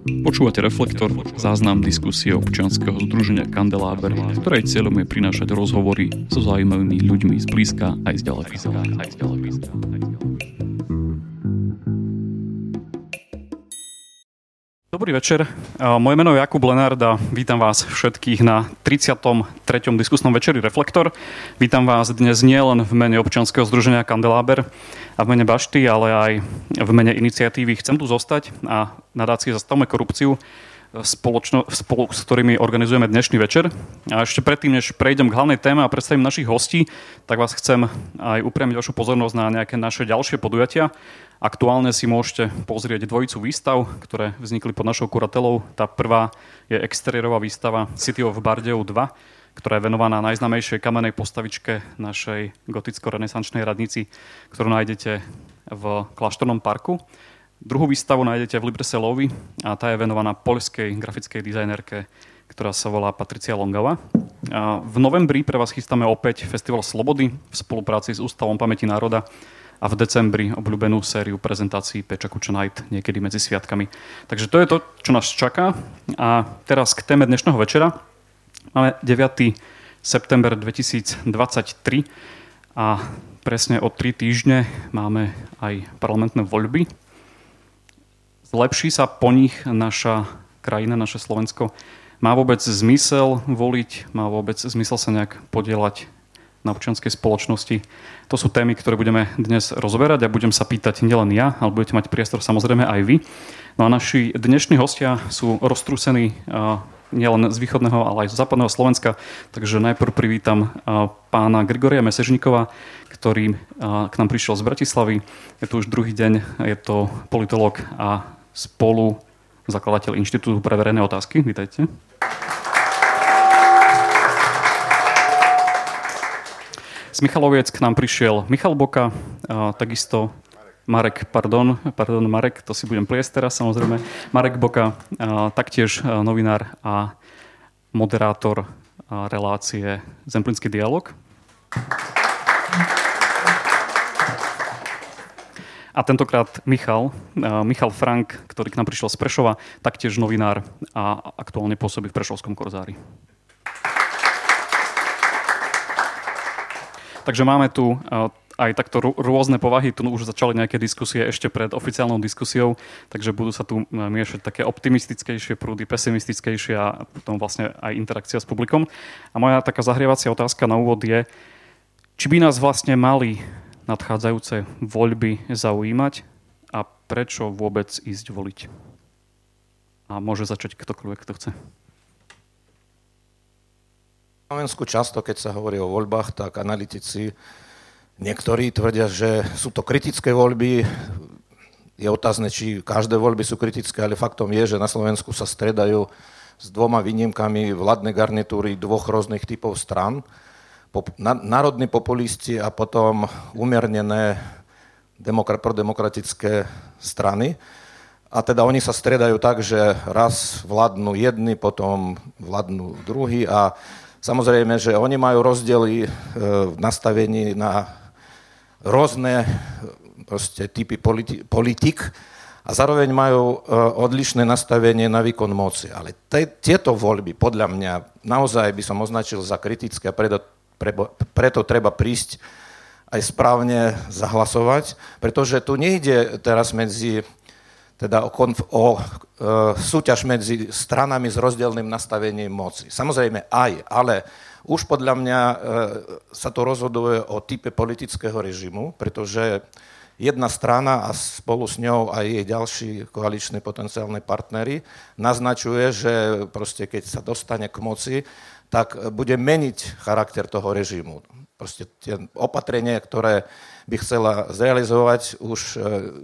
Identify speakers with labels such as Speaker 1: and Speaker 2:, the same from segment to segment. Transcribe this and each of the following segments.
Speaker 1: Počúvate Reflektor, záznam diskusie občianskeho združenia Kandeláber, ktorej cieľom je prinášať rozhovory so zaujímavými ľuďmi z blízka aj z ďaleka. Dobrý večer, moje meno je Jakub Lenard a vítam vás všetkých na 33. diskusnom večeri Reflektor. Vítam vás dnes nielen v mene občianskeho združenia Kandeláber, a v mene Bašty, ale aj v mene iniciatívy Chcem tu zostať a nadácie Zastavme korupciu, spoločno, spolu s ktorými organizujeme dnešný večer. A ešte predtým, než prejdem k hlavnej téme a predstavím našich hostí, tak vás chcem aj upriamiť vašu pozornosť na nejaké naše ďalšie podujatia. Aktuálne si môžete pozrieť dvojicu výstav, ktoré vznikli pod našou kuratelou. Tá prvá je exteriérová výstava City of Bardejov 2, ktorá je venovaná najznamejšej kamenej postavičke našej goticko-renesančnej radnici, ktorú nájdete v Kláštornom parku. Druhú výstavu nájdete v Librese Lovi a tá je venovaná poľskej grafickej dizajnerke, ktorá sa volá Patricia Longava. V novembri pre vás chystáme opäť Festival Slobody v spolupráci s Ústavom pamäti národa a v decembri obľúbenú sériu prezentácií Peča Kuča Night niekedy medzi sviatkami. Takže to je to, čo nás čaká. A teraz k téme dnešného večera. Máme 9. september 2023 a presne o 3 týždne máme aj parlamentné voľby. Zlepší sa po nich naša krajina, naše Slovensko? Má vôbec zmysel voliť? Má vôbec zmysel sa nejak podielať na občianskej spoločnosti? To sú témy, ktoré budeme dnes rozberať a budem sa pýtať nielen ja, ale budete mať priestor samozrejme aj vy. No a naši dnešní hostia sú roztrúsení nielen z východného, ale aj z západného Slovenska. Takže najprv privítam pána Grigoria Mesežníkova, ktorý k nám prišiel z Bratislavy. Je tu už druhý deň, je to politolog a spolu zakladateľ Inštitútu pre verejné otázky. Vítajte. Z Michaloviec k nám prišiel Michal Boka, takisto Marek, pardon, pardon, Marek, to si budem pliesť teraz samozrejme. Marek Boka, taktiež novinár a moderátor relácie Zemplínsky dialog. A tentokrát Michal, Michal Frank, ktorý k nám prišiel z Prešova, taktiež novinár a aktuálne pôsobí v Prešovskom korzári. Takže máme tu aj takto rôzne povahy. Tu už začali nejaké diskusie ešte pred oficiálnou diskusiou, takže budú sa tu miešať také optimistickejšie prúdy, pesimistickejšie a potom vlastne aj interakcia s publikom. A moja taká zahrievacia otázka na úvod je, či by nás vlastne mali nadchádzajúce voľby zaujímať a prečo vôbec ísť voliť? A môže začať ktokoľvek, kto chce.
Speaker 2: Slovensku často, keď sa hovorí o voľbách, tak analytici Niektorí tvrdia, že sú to kritické voľby. Je otázne, či každé voľby sú kritické, ale faktom je, že na Slovensku sa stredajú s dvoma výnimkami vládne garnitúry dvoch rôznych typov stran. Národní populisti a potom umiernené demokra- prodemokratické strany. A teda oni sa stredajú tak, že raz vládnu jedni, potom vládnu druhý a samozrejme, že oni majú rozdiely e, v nastavení na rôzne proste, typy politi- politik a zároveň majú e, odlišné nastavenie na výkon moci. Ale te, tieto voľby, podľa mňa, naozaj by som označil za kritické a preto, pre, preto treba prísť aj správne zahlasovať, pretože tu nejde teraz medzi teda o, konf- o e, súťaž medzi stranami s rozdielným nastavením moci. Samozrejme aj, ale už podľa mňa e, sa to rozhoduje o type politického režimu, pretože jedna strana a spolu s ňou aj jej ďalší koaliční potenciálne partnery naznačuje, že proste keď sa dostane k moci, tak bude meniť charakter toho režimu. Proste tie opatrenia, ktoré by chcela zrealizovať, už e,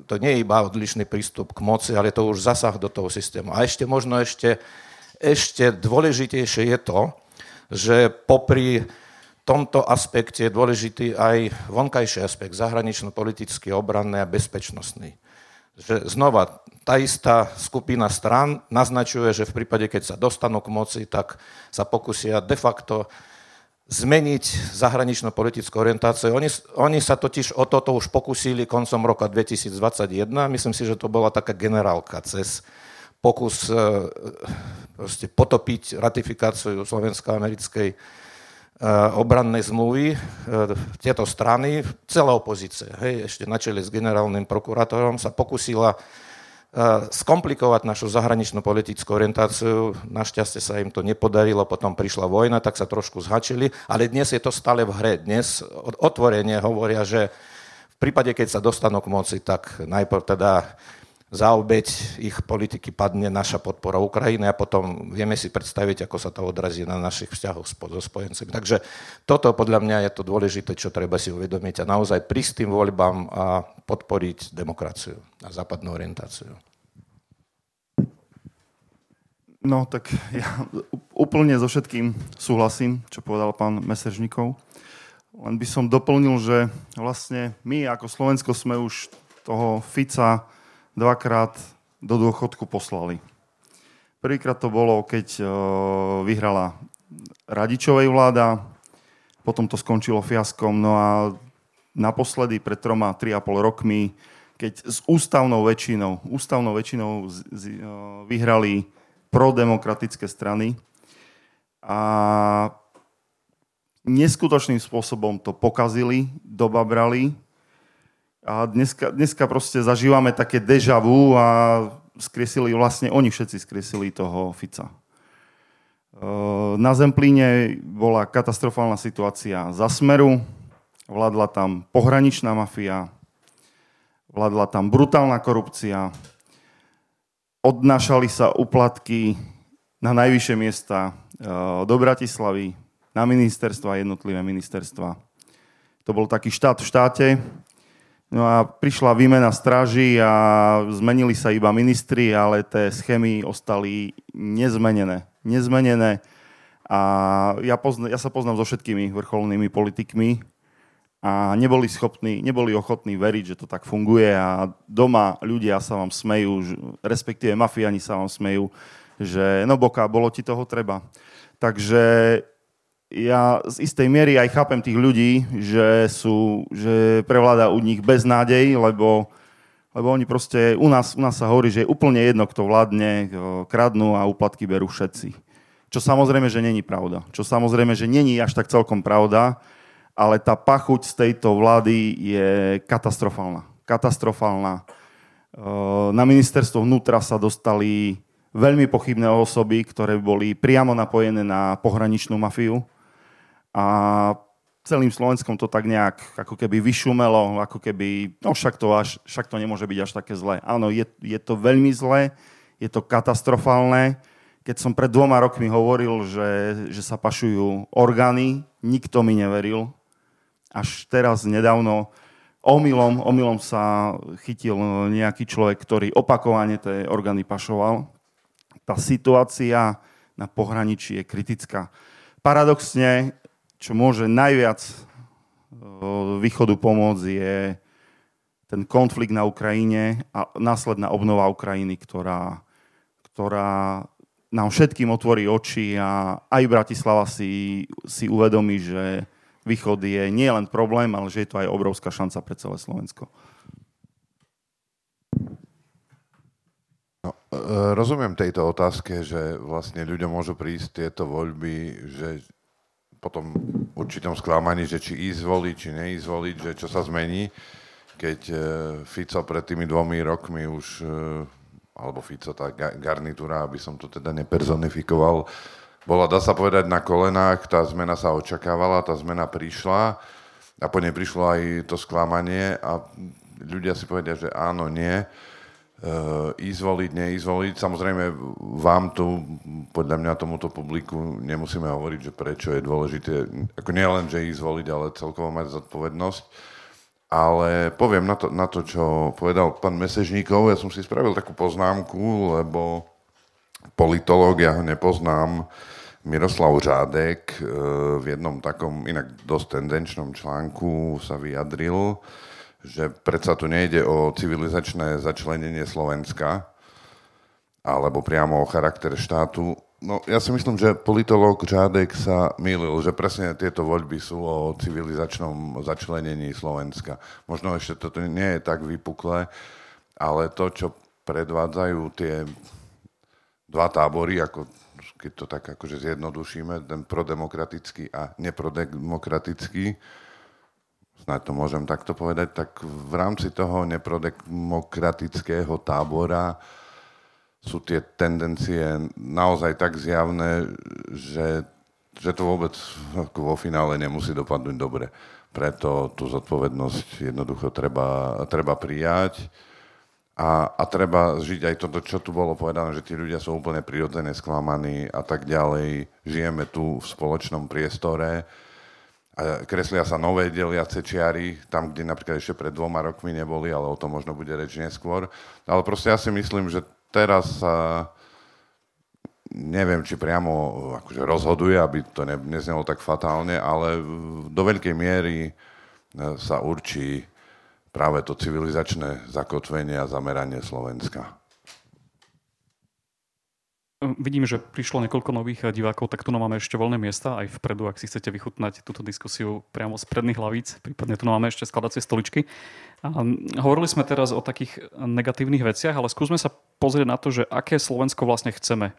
Speaker 2: to nie je iba odlišný prístup k moci, ale to už zasah do toho systému. A ešte možno ešte, ešte dôležitejšie je to, že popri tomto aspekte je dôležitý aj vonkajší aspekt, zahranično-politický, obranný a bezpečnostný. Že znova, tá istá skupina strán naznačuje, že v prípade, keď sa dostanú k moci, tak sa pokusia de facto zmeniť zahranično-politickú orientáciu. Oni, oni sa totiž o toto už pokusili koncom roka 2021. Myslím si, že to bola taká generálka cez pokus proste potopiť ratifikáciu slovensko-americkej obrannej zmluvy. Tieto strany, celá opozícia, hej, ešte na čele s generálnym prokurátorom sa pokusila skomplikovať našu zahraničnú politickú orientáciu. Našťastie sa im to nepodarilo, potom prišla vojna, tak sa trošku zhačili, ale dnes je to stále v hre. Dnes otvorene hovoria, že v prípade, keď sa dostanú k moci, tak najprv teda za obeď ich politiky padne naša podpora Ukrajiny a potom vieme si predstaviť, ako sa to odrazí na našich vzťahoch so spojencami. Takže toto podľa mňa je to dôležité, čo treba si uvedomiť a naozaj prísť tým voľbám a podporiť demokraciu a západnú orientáciu.
Speaker 3: No tak ja úplne so všetkým súhlasím, čo povedal pán Meseržníkov. Len by som doplnil, že vlastne my ako Slovensko sme už toho Fica dvakrát do dôchodku poslali. Prvýkrát to bolo, keď vyhrala Radičovej vláda, potom to skončilo fiaskom, no a naposledy pred troma, tri a pol rokmi, keď s ústavnou väčšinou, ústavnou väčšinou z, z, vyhrali prodemokratické strany a neskutočným spôsobom to pokazili, dobabrali a dneska, dneska proste zažívame také deja vu a skresili, vlastne oni všetci skresili toho Fica. Na Zemplíne bola katastrofálna situácia za Smeru, vládla tam pohraničná mafia, vládla tam brutálna korupcia, odnášali sa uplatky na najvyššie miesta do Bratislavy, na ministerstva, jednotlivé ministerstva. To bol taký štát v štáte, No a prišla výmena stráži a zmenili sa iba ministri, ale tie schémy ostali nezmenené. Nezmenené. A ja, pozna, ja sa poznám so všetkými vrcholnými politikmi a neboli schopní, neboli ochotní veriť, že to tak funguje a doma ľudia sa vám smejú, respektíve mafiani sa vám smejú, že no boka, bolo ti toho treba. Takže ja z istej miery aj chápem tých ľudí, že, sú, že prevláda u nich beznádej, lebo, lebo oni proste, u nás, u nás sa hovorí, že je úplne jedno, kto vládne, kradnú a úplatky berú všetci. Čo samozrejme, že není pravda. Čo samozrejme, že není až tak celkom pravda, ale tá pachuť z tejto vlády je katastrofálna. Katastrofálna. Na ministerstvo vnútra sa dostali veľmi pochybné osoby, ktoré boli priamo napojené na pohraničnú mafiu a celým Slovenskom to tak nejak ako keby vyšumelo, ako keby, no však to, až, však to nemôže byť až také zlé. Áno, je, je to veľmi zlé, je to katastrofálne. Keď som pred dvoma rokmi hovoril, že, že sa pašujú orgány, nikto mi neveril. Až teraz nedávno omylom, omylom sa chytil nejaký človek, ktorý opakovane tie orgány pašoval. Tá situácia na pohraničí je kritická. Paradoxne čo môže najviac východu pomôcť, je ten konflikt na Ukrajine a následná obnova Ukrajiny, ktorá, ktorá nám všetkým otvorí oči a aj Bratislava si, si uvedomí, že východ je nie len problém, ale že je to aj obrovská šanca pre celé Slovensko.
Speaker 4: No, e, rozumiem tejto otázke, že vlastne ľuďom môžu prísť tieto voľby, že potom určitom sklamaní, že či ísť voliť, či neísť voliť, že čo sa zmení, keď e, Fico pred tými dvomi rokmi už, e, alebo Fico, tá garnitúra, aby som to teda nepersonifikoval, bola, dá sa povedať, na kolenách, tá zmena sa očakávala, tá zmena prišla a po nej prišlo aj to sklamanie a ľudia si povedia, že áno, nie uh, ísť voliť, neísť voliť. Samozrejme, vám tu, podľa mňa tomuto publiku nemusíme hovoriť, že prečo je dôležité, ako nie len, že ísť voliť, ale celkovo mať zodpovednosť. Ale poviem na to, na to, čo povedal pán Mesežníkov, ja som si spravil takú poznámku, lebo politológ, ja ho nepoznám, Miroslav Žádek eh, v jednom takom inak dosť tendenčnom článku sa vyjadril, že predsa tu nejde o civilizačné začlenenie Slovenska, alebo priamo o charakter štátu. No, ja si myslím, že politológ Žádek sa mýlil, že presne tieto voľby sú o civilizačnom začlenení Slovenska. Možno ešte toto nie je tak vypuklé, ale to, čo predvádzajú tie dva tábory, ako, keď to tak akože zjednodušíme, ten prodemokratický a neprodemokratický, snáď to môžem takto povedať, tak v rámci toho neprodemokratického tábora sú tie tendencie naozaj tak zjavné, že, že to vôbec vo finále nemusí dopadnúť dobre. Preto tú zodpovednosť jednoducho treba, treba prijať a, a treba žiť aj toto, čo tu bolo povedané, že tí ľudia sú úplne prirodzene sklamaní a tak ďalej. Žijeme tu v spoločnom priestore kreslia sa nové deliace čiary, tam, kde napríklad ešte pred dvoma rokmi neboli, ale o tom možno bude reč neskôr. Ale proste ja si myslím, že teraz sa neviem, či priamo akože rozhoduje, aby to ne, neznelo tak fatálne, ale do veľkej miery sa určí práve to civilizačné zakotvenie a zameranie Slovenska.
Speaker 1: Vidím, že prišlo niekoľko nových divákov, tak tu máme ešte voľné miesta aj vpredu, ak si chcete vychutnať túto diskusiu priamo z predných hlavíc, prípadne tu máme ešte skladacie stoličky. A hovorili sme teraz o takých negatívnych veciach, ale skúsme sa pozrieť na to, že aké Slovensko vlastne chceme.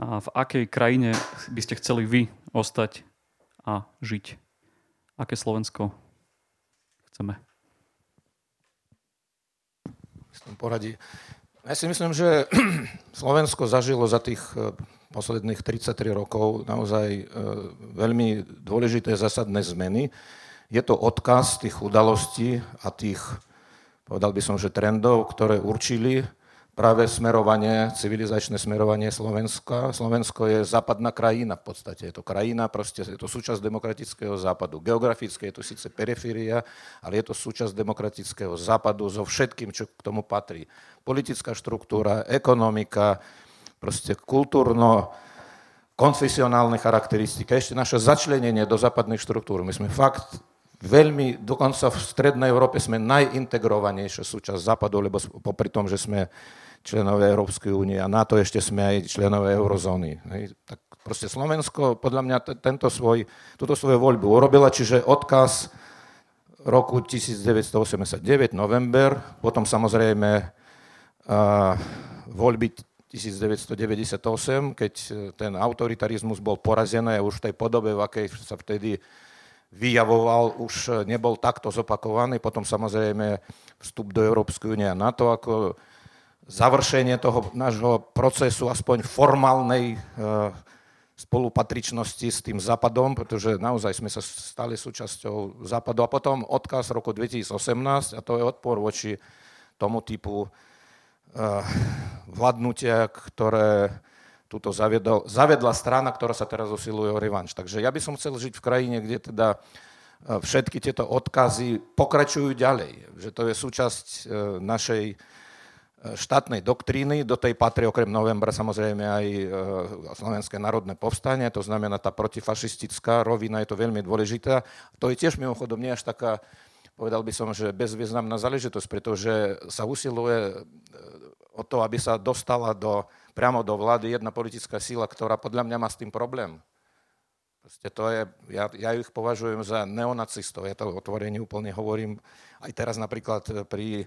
Speaker 1: A v akej krajine by ste chceli vy ostať a žiť. Aké Slovensko chceme
Speaker 2: tom poradí. Ja si myslím, že Slovensko zažilo za tých e, posledných 33 rokov naozaj e, veľmi dôležité zásadné zmeny. Je to odkaz tých udalostí a tých, povedal by som, že trendov, ktoré určili práve smerovanie, civilizačné smerovanie Slovenska. Slovensko je západná krajina v podstate. Je to krajina, proste je to súčasť demokratického západu. Geograficky je to síce periféria, ale je to súčasť demokratického západu so všetkým, čo k tomu patrí. Politická štruktúra, ekonomika, proste kultúrno, konfesionálne charakteristiky, ešte naše začlenenie do západných štruktúr. My sme fakt veľmi, dokonca v strednej Európe sme najintegrovanejšia súčasť západu, lebo popri tom, že sme členové Európskej únie a na to ešte sme aj členové eurozóny. Hej. Tak proste Slovensko podľa mňa t- tento svoj, túto svoju voľbu urobila, čiže odkaz roku 1989, november, potom samozrejme uh, voľby 1998, keď ten autoritarizmus bol porazený a už v tej podobe, v akej sa vtedy vyjavoval, už nebol takto zopakovaný. Potom samozrejme vstup do Európskej únie a NATO ako završenie toho nášho procesu, aspoň formálnej e, spolupatričnosti s tým západom, pretože naozaj sme sa stali súčasťou západu. A potom odkaz roku 2018, a to je odpor voči tomu typu e, vládnutia, ktoré túto zaviedol, zavedla strana, ktorá sa teraz usiluje o revanš. Takže ja by som chcel žiť v krajine, kde teda e, všetky tieto odkazy pokračujú ďalej. Že to je súčasť našej štátnej doktríny. Do tej patrí okrem novembra samozrejme aj e, Slovenské národné povstanie, to znamená tá protifašistická rovina, je to veľmi dôležitá. To je tiež mimochodom nie až taká, povedal by som, že bezvýznamná záležitosť, pretože sa usiluje e, o to, aby sa dostala do, priamo do vlády jedna politická síla, ktorá podľa mňa má s tým problém. Proste to je, ja, ja ich považujem za neonacistov, ja to otvorene úplne hovorím. Aj teraz napríklad pri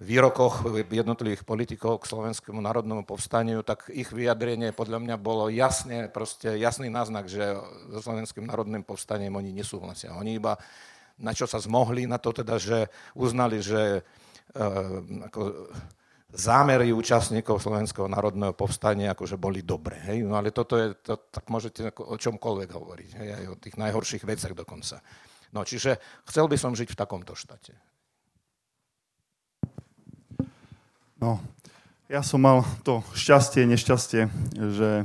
Speaker 2: výrokoch jednotlivých politikov k Slovenskému národnému povstaniu, tak ich vyjadrenie podľa mňa bolo jasne, proste jasný náznak, že so Slovenským národným povstaním oni nesúhlasia. Oni iba na čo sa zmohli, na to teda, že uznali, že e, ako, zámery účastníkov Slovenského národného povstania akože boli dobré. Hej? No ale toto je, to, tak môžete o čomkoľvek hovoriť, hej? aj o tých najhorších veciach dokonca. No čiže chcel by som žiť v takomto štáte.
Speaker 3: No, ja som mal to šťastie, nešťastie, že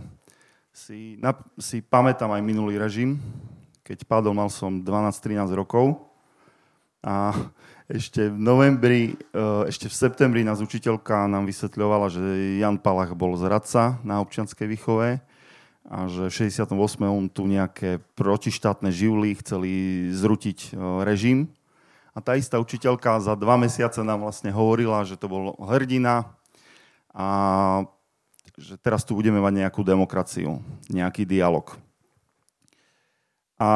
Speaker 3: si, na, si pamätám aj minulý režim. Keď padol, mal som 12-13 rokov. A ešte v novembri, e, ešte v septembri nás učiteľka nám vysvetľovala, že Jan Palach bol zradca na občianskej výchove a že v 68. on tu nejaké protištátne živly chceli zrutiť e, režim a tá istá učiteľka za dva mesiace nám vlastne hovorila, že to bol hrdina a že teraz tu budeme mať nejakú demokraciu, nejaký dialog. A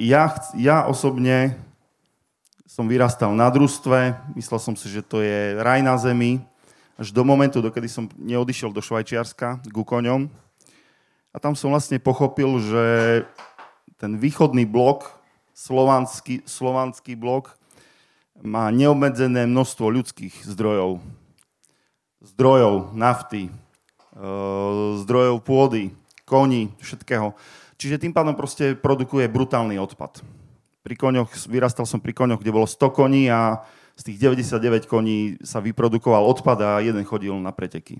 Speaker 3: ja, ja osobne som vyrastal na družstve, myslel som si, že to je raj na zemi, až do momentu, dokedy som neodišiel do Švajčiarska ku koňom. A tam som vlastne pochopil, že ten východný blok, slovanský, slovanský blok, má neobmedzené množstvo ľudských zdrojov. Zdrojov, nafty, e, zdrojov pôdy, koní, všetkého. Čiže tým pádom proste produkuje brutálny odpad. Pri koňoch, vyrastal som pri koňoch, kde bolo 100 koní a z tých 99 koní sa vyprodukoval odpad a jeden chodil na preteky.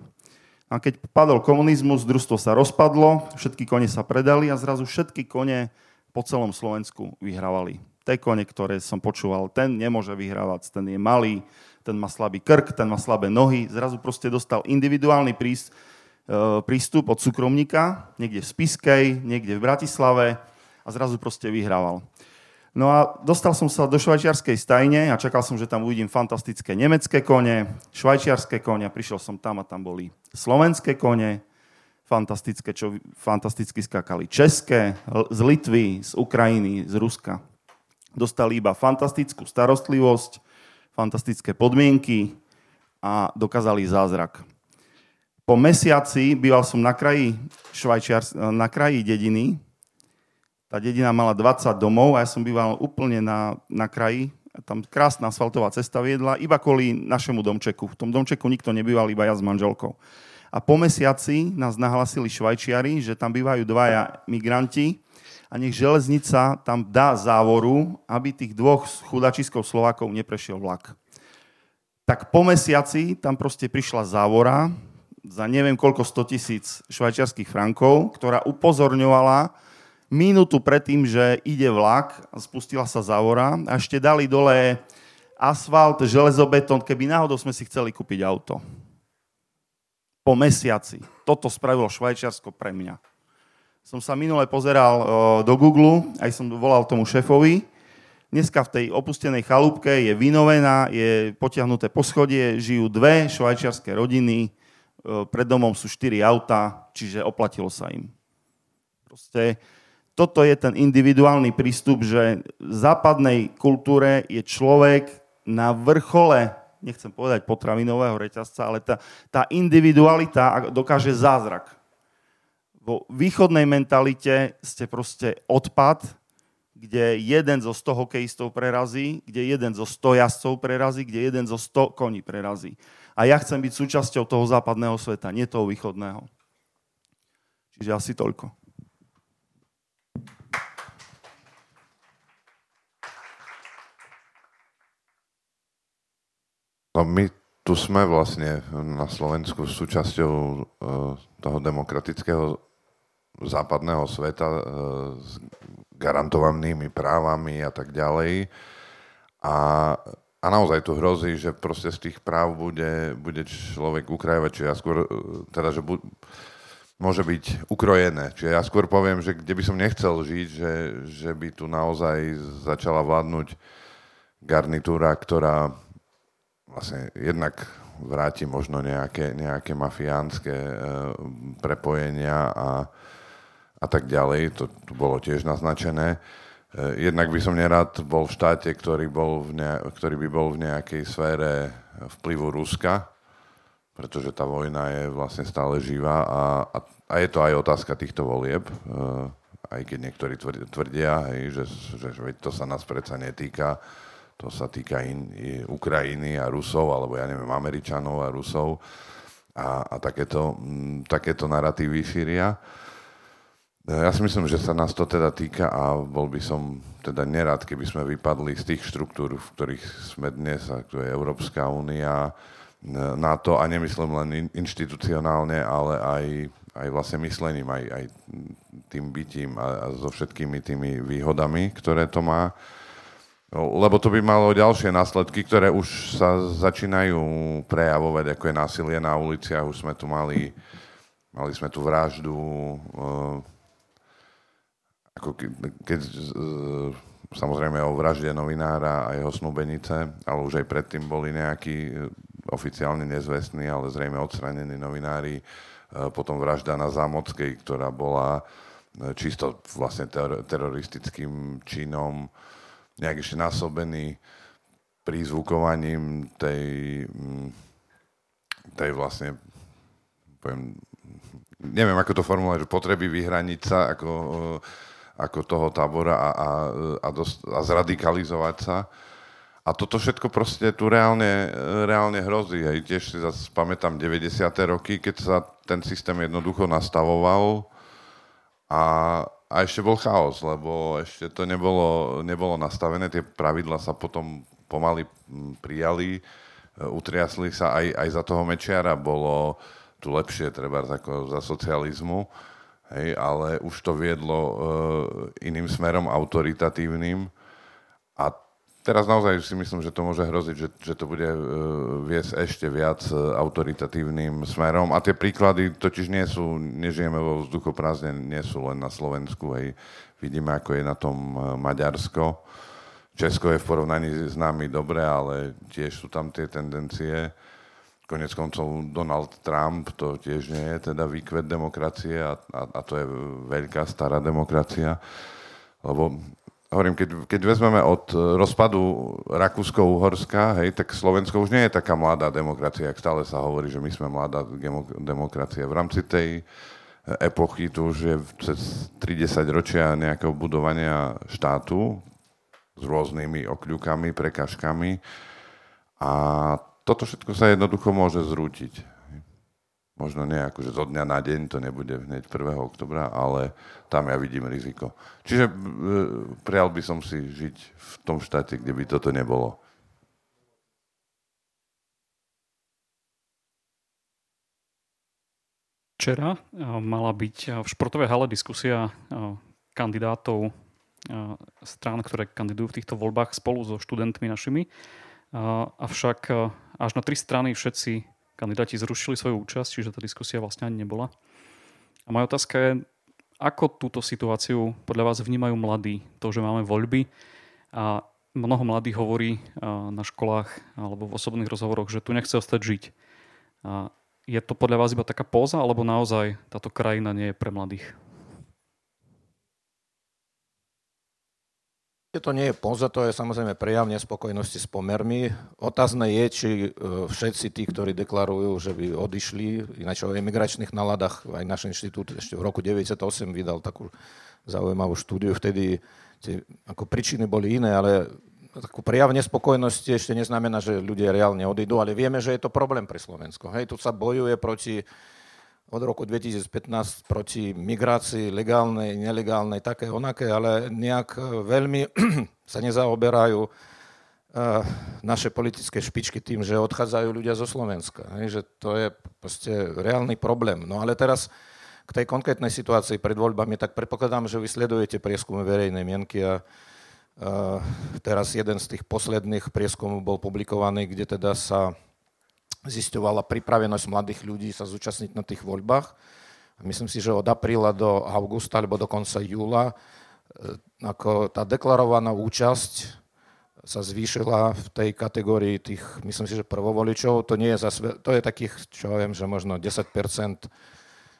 Speaker 3: A keď padol komunizmus, družstvo sa rozpadlo, všetky kone sa predali a zrazu všetky kone po celom Slovensku vyhrávali. Tie kone, ktoré som počúval, ten nemôže vyhrávať, ten je malý, ten má slabý krk, ten má slabé nohy. Zrazu proste dostal individuálny e, prístup od súkromníka, niekde v Spiskej, niekde v Bratislave a zrazu proste vyhrával. No a dostal som sa do švajčiarskej stajne a čakal som, že tam uvidím fantastické nemecké kone, švajčiarske kone a prišiel som tam a tam boli slovenské kone, fantastické, čo fantasticky skákali české, z Litvy, z Ukrajiny, z Ruska. Dostali iba fantastickú starostlivosť, fantastické podmienky a dokázali zázrak. Po mesiaci býval som na kraji, Švajčiar, na kraji dediny, tá dedina mala 20 domov a ja som býval úplne na, na kraji. Tam krásna asfaltová cesta viedla, iba kvôli našemu domčeku. V tom domčeku nikto nebýval, iba ja s manželkou. A po mesiaci nás nahlasili Švajčiari, že tam bývajú dvaja migranti a nech železnica tam dá závoru, aby tých dvoch chudačiskov Slovákov neprešiel vlak. Tak po mesiaci tam proste prišla závora za neviem koľko 100 tisíc švajčiarských frankov, ktorá upozorňovala, minútu predtým, že ide vlak, spustila sa závora a ešte dali dole asfalt, železobetón, keby náhodou sme si chceli kúpiť auto. Po mesiaci. Toto spravilo Švajčiarsko pre mňa. Som sa minule pozeral do Google, aj som volal tomu šéfovi. Dneska v tej opustenej chalúbke je vynovená, je potiahnuté poschodie, žijú dve švajčiarske rodiny, pred domom sú štyri auta, čiže oplatilo sa im. Proste toto je ten individuálny prístup, že v západnej kultúre je človek na vrchole, nechcem povedať potravinového reťazca, ale tá, tá individualita dokáže zázrak. Vo východnej mentalite ste proste odpad, kde jeden zo 100 hokejistov prerazí, kde jeden zo 100 jazdcov prerazí, kde jeden zo 100 koní prerazí. A ja chcem byť súčasťou toho západného sveta, nie toho východného. Čiže asi toľko.
Speaker 4: No my tu sme vlastne na Slovensku súčasťou e, toho demokratického západného sveta e, s garantovanými právami a tak ďalej. A, a naozaj tu hrozí, že proste z tých práv bude, bude človek ukrajovať, čiže ja skôr, e, teda, že bu, môže byť ukrojené. Čiže ja skôr poviem, že kde by som nechcel žiť, že, že by tu naozaj začala vládnuť garnitúra, ktorá vlastne jednak vráti možno nejaké, nejaké mafiánske e, prepojenia a, a tak ďalej. To tu bolo tiež naznačené. E, jednak by som nerad bol v štáte, ktorý, bol v ne, ktorý by bol v nejakej sfére vplyvu Ruska, pretože tá vojna je vlastne stále živá a, a, a je to aj otázka týchto volieb, e, aj keď niektorí tvrdia, hej, že, že, že to sa nás predsa netýka, to sa týka in, Ukrajiny a Rusov, alebo ja neviem, Američanov a Rusov a, a takéto, m, takéto narratívy šíria. Ja si myslím, že sa nás to teda týka a bol by som teda nerad, keby sme vypadli z tých štruktúr, v ktorých sme dnes, ako je Európska únia, NATO a nemyslím len inštitucionálne, ale aj, aj vlastne myslením, aj, aj tým bytím a, a so všetkými tými výhodami, ktoré to má. Lebo to by malo ďalšie následky, ktoré už sa začínajú prejavovať, ako je násilie na uliciach. Už sme tu mali, mali sme tu vraždu, uh, ako ke, keď, uh, samozrejme o vražde novinára a jeho snúbenice, ale už aj predtým boli nejakí uh, oficiálne nezvestní, ale zrejme odstranení novinári. Uh, potom vražda na Zámockej, ktorá bola čisto vlastne ter- teroristickým činom nejak ešte násobený prízvukovaním tej, tej vlastne, poviem, neviem ako to formulovať, potreby vyhraniť sa ako, ako toho tábora a, a, a, dosť, a zradikalizovať sa. A toto všetko proste tu reálne, reálne hrozí. Hej. Tiež si zase pamätám 90. roky, keď sa ten systém jednoducho nastavoval a, a ešte bol chaos, lebo ešte to nebolo, nebolo nastavené, tie pravidla sa potom pomaly prijali, e, utriasli sa aj, aj za toho Mečiara, bolo tu lepšie, treba ako za socializmu, hej, ale už to viedlo uh, iným smerom, autoritatívnym. A teraz naozaj si myslím, že to môže hroziť, že, že to bude uh, viesť ešte viac uh, autoritatívnym smerom. A tie príklady totiž nie sú, nežijeme vo vzduchoprázdne, nie sú len na Slovensku. Hej. Vidíme, ako je na tom Maďarsko. Česko je v porovnaní s nami dobre, ale tiež sú tam tie tendencie. Konec koncov Donald Trump, to tiež nie je teda výkvet demokracie a, a, a to je veľká stará demokracia. Lebo hovorím, keď, keď vezmeme od rozpadu Rakúsko-Uhorska, hej, tak Slovensko už nie je taká mladá demokracia, ak stále sa hovorí, že my sme mladá demokracia. V rámci tej epochy tu už je cez 30 ročia nejakého budovania štátu s rôznymi okľukami, prekažkami a toto všetko sa jednoducho môže zrútiť. Možno nie akože zo dňa na deň, to nebude hneď 1. oktobra, ale tam ja vidím riziko. Čiže e, prijal by som si žiť v tom štáte, kde by toto nebolo.
Speaker 1: Včera e, mala byť e, v športovej hale diskusia kandidátov strán, ktoré kandidujú v týchto voľbách spolu so študentmi našimi. Avšak až na tri strany všetci kandidáti zrušili svoju účasť, čiže tá diskusia vlastne ani nebola. A moja otázka je, ako túto situáciu podľa vás vnímajú mladí? To, že máme voľby a mnoho mladých hovorí na školách alebo v osobných rozhovoroch, že tu nechce ostať žiť. A je to podľa vás iba taká póza, alebo naozaj táto krajina nie je pre mladých?
Speaker 2: To nie je poza, to je samozrejme prejav nespokojnosti s pomermi. Otázne je, či e, všetci tí, ktorí deklarujú, že by odišli, ináč o emigračných naladách, aj náš inštitút ešte v roku 98 vydal takú zaujímavú štúdiu, vtedy tie, ako príčiny boli iné, ale takú prejav nespokojnosti ešte neznamená, že ľudia reálne odídu, ale vieme, že je to problém pre Slovensko. Hej, tu sa bojuje proti od roku 2015 proti migrácii legálnej, nelegálnej, také onaké, ale nejak e, veľmi sa nezaoberajú e, naše politické špičky tým, že odchádzajú ľudia zo Slovenska. Že to je proste reálny problém. No ale teraz k tej konkrétnej situácii pred voľbami, tak predpokladám, že vy sledujete prieskumy verejnej mienky a teraz jeden z tých posledných prieskumov bol publikovaný, kde teda sa zisťovala pripravenosť mladých ľudí sa zúčastniť na tých voľbách. Myslím si, že od apríla do augusta alebo do konca júla e, ako tá deklarovaná účasť sa zvýšila v tej kategórii tých, myslím si, že prvovoličov. To, nie je zase, to je takých, čo viem, že možno 10%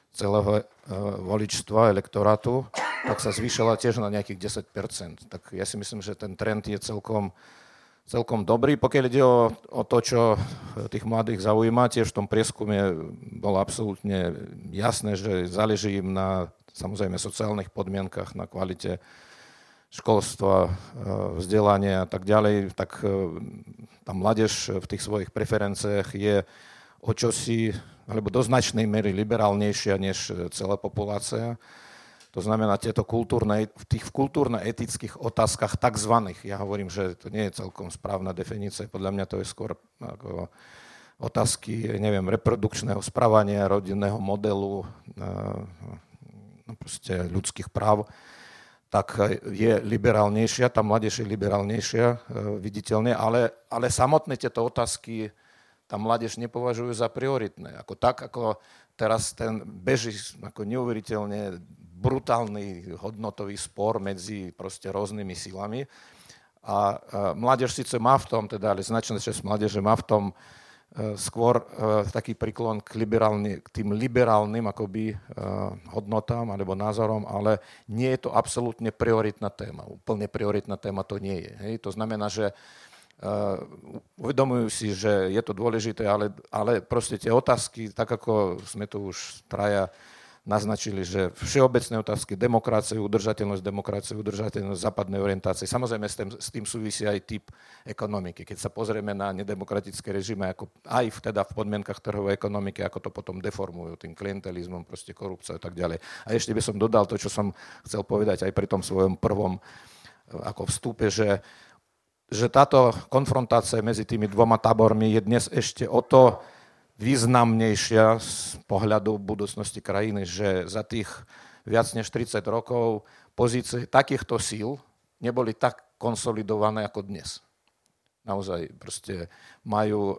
Speaker 2: celého e, voličstva, elektorátu, tak sa zvýšila tiež na nejakých 10 Tak ja si myslím, že ten trend je celkom celkom dobrý. Pokiaľ ide o, o to, čo tých mladých zaujíma, tiež v tom prieskume bolo absolútne jasné, že záleží im na samozrejme sociálnych podmienkach, na kvalite školstva, e, vzdelania a tak ďalej, tak e, tá mládež v tých svojich preferenciách je o čosi, alebo do značnej mery liberálnejšia než celá populácia. To znamená, tieto kultúrne, v tých kultúrno-etických otázkach takzvaných, ja hovorím, že to nie je celkom správna definícia, podľa mňa to je skôr ako otázky, neviem, reprodukčného správania, rodinného modelu, no proste ľudských práv, tak je liberálnejšia, tá mládež je liberálnejšia, e, viditeľne, ale, ale samotné tieto otázky tá mládež nepovažujú za prioritné. Ako tak, ako teraz ten beží ako neuveriteľne brutálny hodnotový spor medzi proste rôznymi silami. A, mládež síce má v tom, teda, ale značná časť mládeže má v tom e, skôr e, taký príklon k, liberálny, k tým liberálnym akoby, e, hodnotám alebo názorom, ale nie je to absolútne prioritná téma. Úplne prioritná téma to nie je. Hej? To znamená, že uvedomujú si, že je to dôležité, ale, ale proste tie otázky, tak ako sme tu už traja naznačili, že všeobecné otázky, demokracie, udržateľnosť demokracie, udržateľnosť západnej orientácie, samozrejme s tým, s tým súvisí aj typ ekonomiky. Keď sa pozrieme na nedemokratické režimy, ako aj teda v podmienkach trhovej ekonomiky, ako to potom deformujú tým klientelizmom, proste korupciou a tak ďalej. A ešte by som dodal to, čo som chcel povedať aj pri tom svojom prvom ako vstupe, že že táto konfrontácia medzi tými dvoma tábormi je dnes ešte o to významnejšia z pohľadu budúcnosti krajiny, že za tých viac než 30 rokov pozície takýchto síl neboli tak konsolidované ako dnes. Naozaj proste majú e,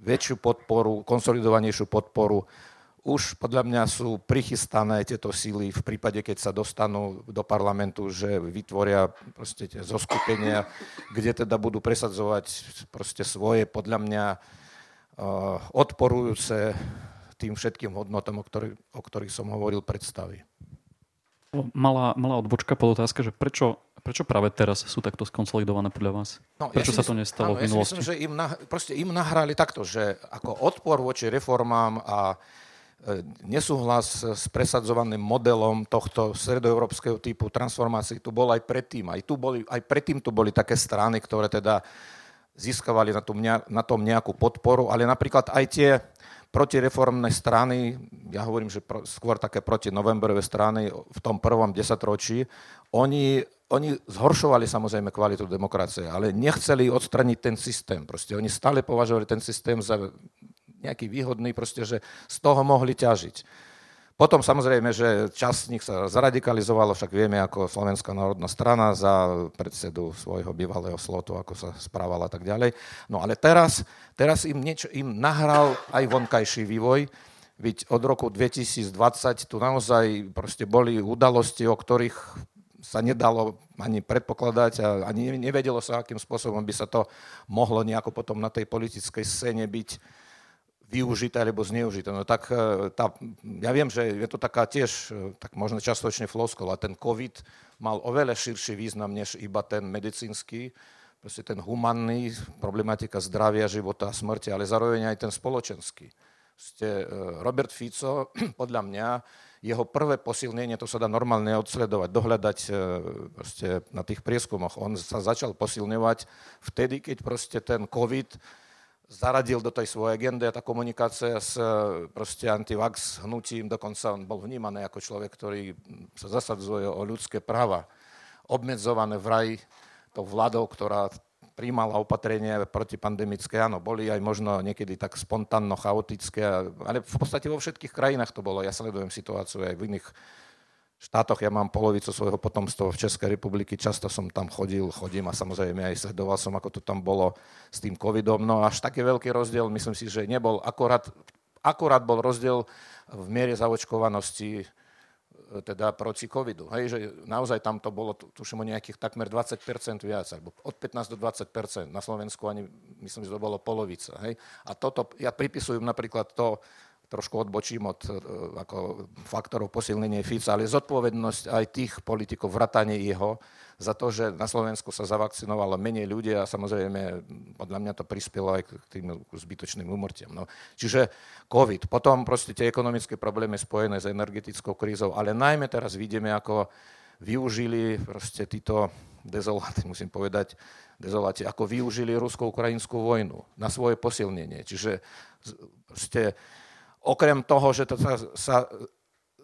Speaker 2: väčšiu podporu, konsolidovanejšiu podporu. Už podľa mňa sú prichystané tieto síly v prípade, keď sa dostanú do parlamentu, že vytvoria proste zoskupenia, kde teda budú presadzovať proste svoje, podľa mňa, odporujúce tým všetkým hodnotom, o, ktorý, o ktorých som hovoril, predstavy.
Speaker 1: Malá, malá odbočka pod otázka, že prečo, prečo práve teraz sú takto skonsolidované podľa vás? No, prečo ja sa to nestalo áno, v minulosti?
Speaker 2: Ja myslím, že im, nah, proste im nahrali takto, že ako odpor voči reformám a eh, nesúhlas s presadzovaným modelom tohto stredoeurópskeho typu transformácií tu bol aj predtým. Aj, tu boli, aj predtým tu boli také strany, ktoré teda získavali na tom, na tom nejakú podporu, ale napríklad aj tie protireformné strany, ja hovorím, že pro, skôr také protinovemberové strany v tom prvom desatročí, oni, oni zhoršovali samozrejme kvalitu demokracie, ale nechceli odstraniť ten systém. Proste oni stále považovali ten systém za nejaký výhodný, proste, že z toho mohli ťažiť. Potom samozrejme, že časť z nich sa zaradikalizovalo, však vieme, ako Slovenská národná strana za predsedu svojho bývalého slotu, ako sa správala a tak ďalej. No ale teraz, teraz im, niečo, im nahral aj vonkajší vývoj, Veď od roku 2020 tu naozaj proste boli udalosti, o ktorých sa nedalo ani predpokladať a ani nevedelo sa, akým spôsobom by sa to mohlo nejako potom na tej politickej scéne byť využité alebo zneužité. No tak e, tá, ja viem, že je to taká tiež, e, tak možno častočne floskol, a ten COVID mal oveľa širší význam, než iba ten medicínsky, proste ten humanný, problematika zdravia, života a smrti, ale zároveň aj ten spoločenský. Proste e, Robert Fico, podľa mňa, jeho prvé posilnenie, to sa dá normálne odsledovať, dohľadať na tých prieskumoch. On sa začal posilňovať vtedy, keď proste ten COVID zaradil do tej svojej agendy a tá komunikácia s e, proste antivax hnutím, dokonca on bol vnímaný ako človek, ktorý sa zasadzuje o ľudské práva, obmedzované vraj tou vládou, ktorá príjmala opatrenia protipandemické, áno, boli aj možno niekedy tak spontánno, chaotické, ale v podstate vo všetkých krajinách to bolo. Ja sledujem situáciu aj v iných štátoch. Ja mám polovicu svojho potomstva v Českej republiky, často som tam chodil, chodím a samozrejme aj sledoval som, ako to tam bolo s tým covidom. No až taký veľký rozdiel, myslím si, že nebol. Akorát, akorát bol rozdiel v miere zaočkovanosti e, teda proti covidu. Hej, že naozaj tam to bolo, tuším, o nejakých takmer 20% viac, alebo od 15 do 20%. Na Slovensku ani, myslím, že to bolo polovica. Hej. A toto, ja pripisujem napríklad to, trošku odbočím od e, ako faktorov posilnenia Fica, ale zodpovednosť aj tých politikov, vratanie jeho, za to, že na Slovensku sa zavakcinovalo menej ľudí a samozrejme podľa mňa to prispelo aj k tým zbytočným umrtiam. No. Čiže COVID, potom proste tie ekonomické problémy spojené s energetickou krízou, ale najmä teraz vidíme, ako využili proste títo dezoláti, musím povedať, dezoláti, ako využili rusko-ukrajinskú vojnu na svoje posilnenie. Čiže proste Okrem toho, že to sa, sa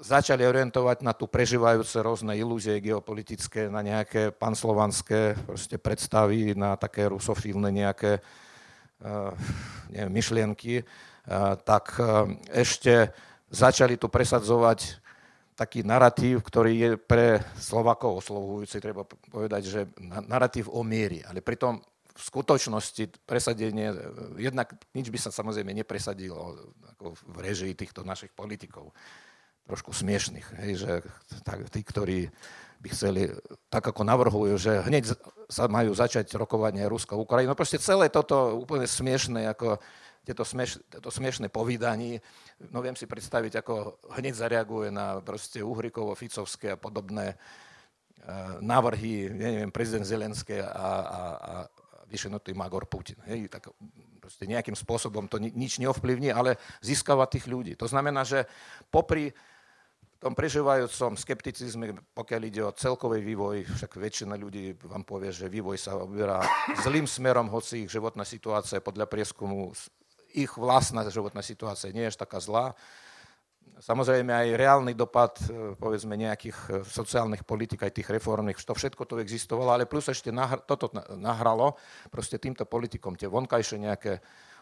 Speaker 2: začali orientovať na tu prežívajúce rôzne ilúzie geopolitické, na nejaké panslovanské predstavy, na také rusofilné nejaké uh, neviem, myšlienky, uh, tak uh, ešte začali tu presadzovať taký narratív, ktorý je pre Slovakov oslovujúci, treba povedať, že narratív o miery. Ale pritom v skutočnosti presadenie, jednak nič by sa samozrejme nepresadilo ako v režii týchto našich politikov. Trošku smiešných, hej, že tak, tí, ktorí by chceli, tak ako navrhujú, že hneď sa majú začať rokovanie Rusko-Ukrajina. No proste celé toto úplne smiešné, ako tieto, smieš, tieto smiešné povídaní, no viem si predstaviť, ako hneď zareaguje na proste Uhrikovo, Ficovské a podobné uh, návrhy, neviem, prezident Zelenské a, a, a vyšenutý Magor Putin. Hej, tak proste nejakým spôsobom to nič neovplyvní, ale získava tých ľudí. To znamená, že popri tom prežívajúcom skepticizme, pokiaľ ide o celkový vývoj, však väčšina ľudí vám povie, že vývoj sa oberá zlým smerom, hoci ich životná situácia podľa prieskumu, ich vlastná životná situácia nie je až taká zlá. Samozrejme aj reálny dopad, e, povedzme, nejakých e, sociálnych politik, aj tých reformných, to všetko to existovalo, ale plus ešte nahr- toto nahralo proste týmto politikom tie vonkajšie nejaké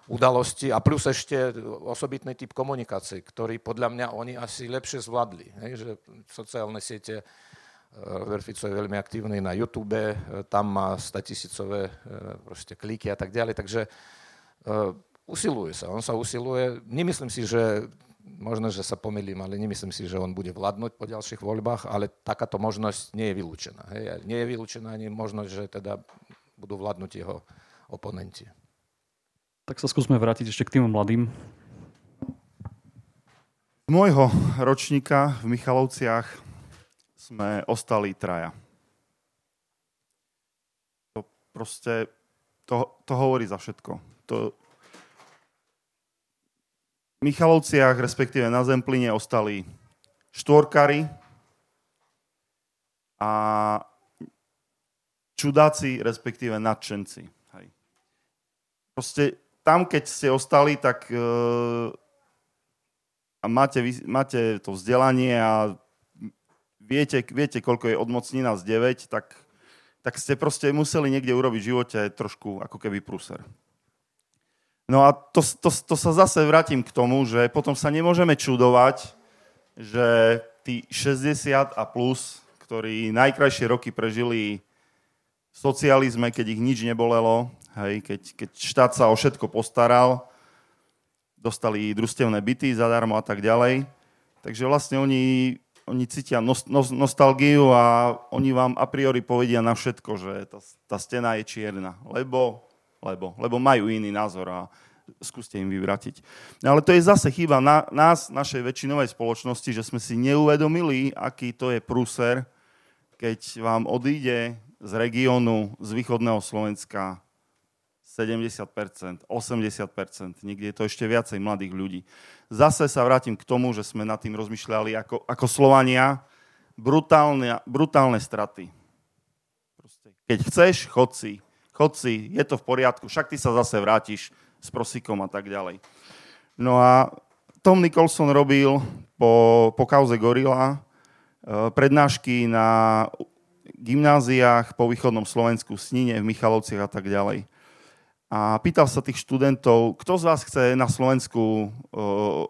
Speaker 2: udalosti a plus ešte osobitný typ komunikácie, ktorý podľa mňa oni asi lepšie zvládli. Hej, že sociálne siete, e, Robert Fico je veľmi aktívny na YouTube, e, tam má statisícové e, proste kliky a tak ďalej, takže usiluje sa, on sa usiluje. Nemyslím si, že možno, že sa pomýlim, ale nemyslím si, že on bude vládnuť po ďalších voľbách, ale takáto možnosť nie je vylúčená. Hej. Nie je vylúčená ani možnosť, že teda budú vládnuť jeho oponenti.
Speaker 1: Tak sa skúsme vrátiť ešte k tým mladým.
Speaker 3: Z môjho ročníka v Michalovciach sme ostali traja. To proste, to, to hovorí za všetko. To, Michalovciach, respektíve na Zempline, ostali štvorkari a čudáci, respektíve nadšenci. Hej. Proste tam, keď ste ostali, tak uh, a máte, máte to vzdelanie a viete, viete, koľko je odmocnina z 9, tak, tak ste proste museli niekde urobiť v živote trošku ako keby prúser. No a to, to, to sa zase vrátim k tomu, že potom sa nemôžeme čudovať, že tí 60 a plus, ktorí najkrajšie roky prežili v socializme, keď ich nič nebolelo, hej, keď, keď štát sa o všetko postaral, dostali družstevné byty zadarmo a tak ďalej. Takže vlastne oni, oni cítia nos, nos, nostalgiu a oni vám a priori povedia na všetko, že tá, tá stena je čierna, lebo, lebo, lebo majú iný názor a skúste im vyvratiť. No ale to je zase chyba na, nás, našej väčšinovej spoločnosti, že sme si neuvedomili, aký to je prúser, keď vám odíde z regiónu, z východného Slovenska 70%, 80%, niekde je to ešte viacej mladých ľudí. Zase sa vrátim k tomu, že sme nad tým rozmýšľali ako, ako Slovania, brutálne, brutálne straty. Proste, keď chceš, chod si, chod si, je to v poriadku, však ty sa zase vrátiš s prosíkom a tak ďalej. No a Tom Nicholson robil po, po kauze Gorila eh, prednášky na gymnáziách po východnom Slovensku, Snine, v Michalovciach a tak ďalej a pýtal sa tých študentov, kto z vás chce na Slovensku,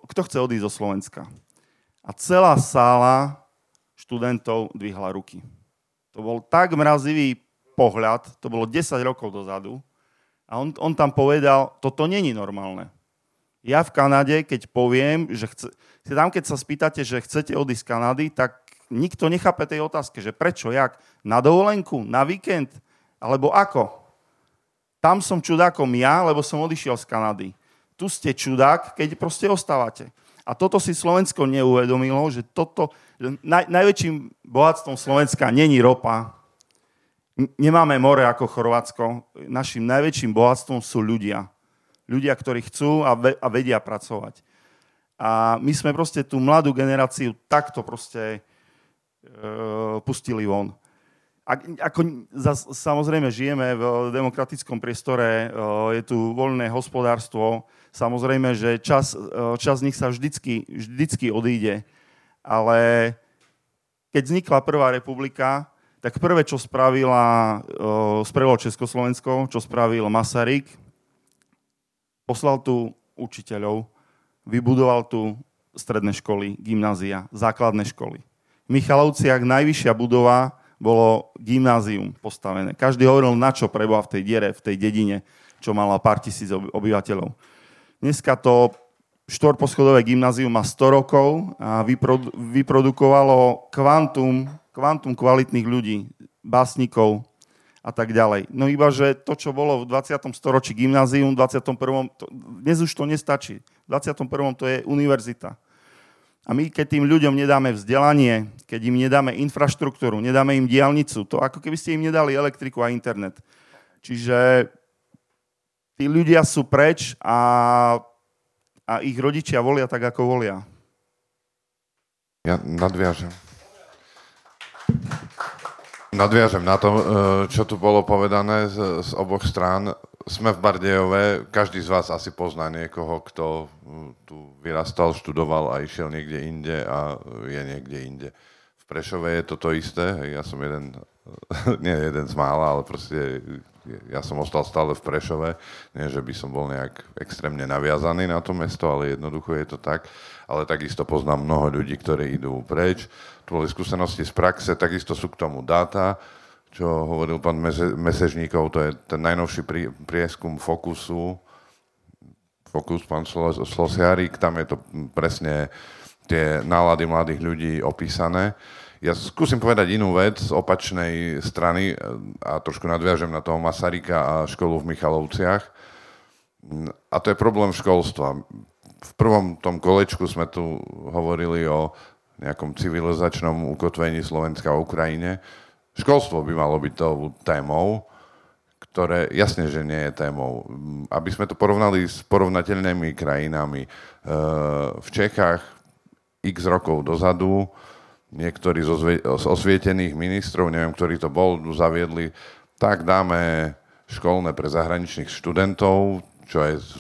Speaker 3: kto chce odísť zo Slovenska. A celá sála študentov dvihla ruky. To bol tak mrazivý pohľad, to bolo 10 rokov dozadu, a on, on tam povedal, toto není normálne. Ja v Kanade, keď poviem, že chce, tam keď sa spýtate, že chcete odísť z Kanady, tak nikto nechápe tej otázke, že prečo, jak, na dovolenku, na víkend, alebo ako. Tam som čudákom ja, lebo som odišiel z Kanady. Tu ste čudák, keď proste ostávate. A toto si Slovensko neuvedomilo, že toto, že naj, najväčším bohatstvom Slovenska není ropa, nemáme more ako Chorvátsko, našim najväčším bohatstvom sú ľudia. Ľudia, ktorí chcú a, ve, a vedia pracovať. A my sme proste tú mladú generáciu takto proste e, pustili von ako, zas, samozrejme žijeme v demokratickom priestore, je tu voľné hospodárstvo, samozrejme, že čas, čas z nich sa vždycky, vždycky odíde, ale keď vznikla Prvá republika, tak prvé, čo spravila, spravilo Československo, čo spravil Masaryk, poslal tu učiteľov, vybudoval tu stredné školy, gymnázia, základné školy. V Michalovciach najvyššia budova bolo gymnázium postavené. Každý hovoril, na čo preboha v tej diere, v tej dedine, čo mala pár tisíc obyvateľov. Dneska to štvorposchodové gymnázium má 100 rokov a vyprodu- vyprodukovalo kvantum, kvantum kvalitných ľudí, básnikov a tak ďalej. No iba, že to, čo bolo v 20. storočí gymnázium, v 21. To, dnes už to nestačí. V 21. to je univerzita. A my, keď tým ľuďom nedáme vzdelanie, keď im nedáme infraštruktúru, nedáme im diálnicu, to ako keby ste im nedali elektriku a internet. Čiže tí ľudia sú preč a, a ich rodičia volia tak, ako volia.
Speaker 4: Ja nadviažem. Nadviažem na to, e, čo tu bolo povedané z, oboch strán. Sme v Bardejove, každý z vás asi pozná niekoho, kto tu vyrastal, študoval a išiel niekde inde a je niekde inde. V Prešove je to to isté, ja som jeden, nie jeden z mála, ale proste ja som ostal stále v Prešove, nie že by som bol nejak extrémne naviazaný na to mesto, ale jednoducho je to tak. Ale takisto poznám mnoho ľudí, ktorí idú preč boli skúsenosti z praxe, takisto sú k tomu dáta, čo hovoril pán Mesežníkov, to je ten najnovší prieskum Fokusu, Fokus, pán Slosiarik, tam je to presne tie nálady mladých ľudí opísané. Ja skúsim povedať inú vec z opačnej strany a trošku nadviažem na toho Masarika a školu v Michalovciach. A to je problém školstva. V prvom tom kolečku sme tu hovorili o nejakom civilizačnom ukotvení Slovenska a Ukrajine. Školstvo by malo byť tou témou, ktoré jasne, že nie je témou. Aby sme to porovnali s porovnateľnými krajinami. E, v Čechách x rokov dozadu niektorí z osvietených ministrov, neviem, ktorý to bol, zaviedli, tak dáme školné pre zahraničných študentov, čo je z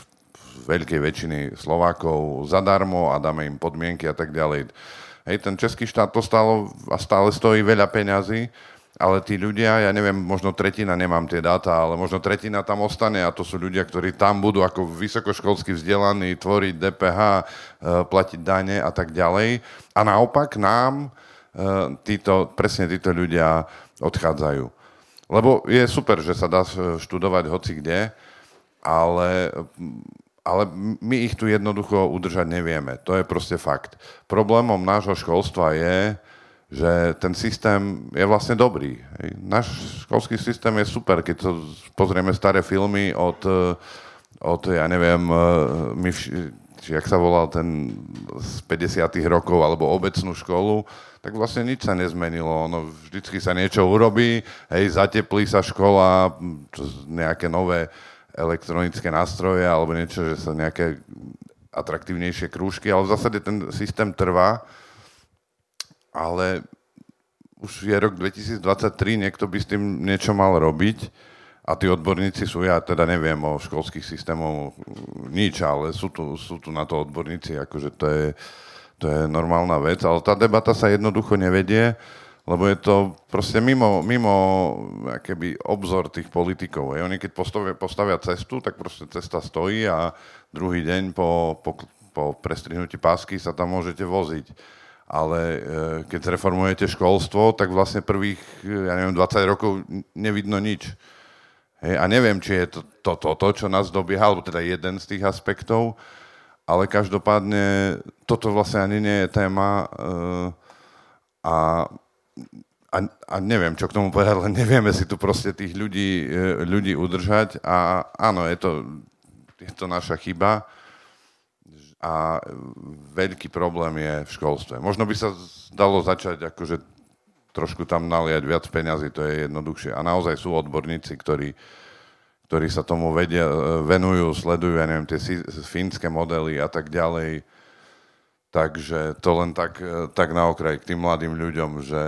Speaker 4: veľkej väčšiny Slovákov zadarmo a dáme im podmienky a tak ďalej. Hej, ten český štát to stálo a stále stojí veľa peňazí, ale tí ľudia, ja neviem, možno tretina, nemám tie dáta, ale možno tretina tam ostane a to sú ľudia, ktorí tam budú ako vysokoškolsky vzdelaní, tvoriť DPH, e, platiť dane a tak ďalej. A naopak nám e, títo, presne títo ľudia odchádzajú. Lebo je super, že sa dá študovať hoci kde, ale ale my ich tu jednoducho udržať nevieme. To je proste fakt. Problémom nášho školstva je, že ten systém je vlastne dobrý. Náš školský systém je super, keď to pozrieme staré filmy od, od ja neviem, my, jak sa volal ten z 50 rokov, alebo obecnú školu, tak vlastne nič sa nezmenilo. Ono vždycky sa niečo urobí, hej, zateplí sa škola, nejaké nové elektronické nástroje alebo niečo, že sa nejaké atraktívnejšie krúžky, ale v zásade ten systém trvá, ale už je rok 2023, niekto by s tým niečo mal robiť. A tí odborníci sú, ja teda neviem o školských systémoch nič, ale sú tu, sú tu na to odborníci, akože to je, to je normálna vec, ale tá debata sa jednoducho nevedie lebo je to proste mimo, mimo keby obzor tých politikov. Aj oni keď postavia, postavia cestu, tak proste cesta stojí a druhý deň po, po, po prestrihnutí pásky sa tam môžete voziť. Ale e, keď reformujete školstvo, tak vlastne prvých, ja neviem, 20 rokov nevidno nič. Hej, a neviem, či je to toto, to, to, čo nás dobieha, alebo teda jeden z tých aspektov, ale každopádne toto vlastne ani nie je téma e, a a, a neviem, čo k tomu povedať, len nevieme si tu proste tých ľudí, e, ľudí udržať a áno, je to, je to naša chyba a veľký problém je v školstve. Možno by sa dalo začať akože trošku tam naliať viac peňazí, to je jednoduchšie. A naozaj sú odborníci, ktorí, ktorí sa tomu vedia, venujú, sledujú, ja neviem, tie fínske modely a tak ďalej Takže to len tak, tak na okraj k tým mladým ľuďom, že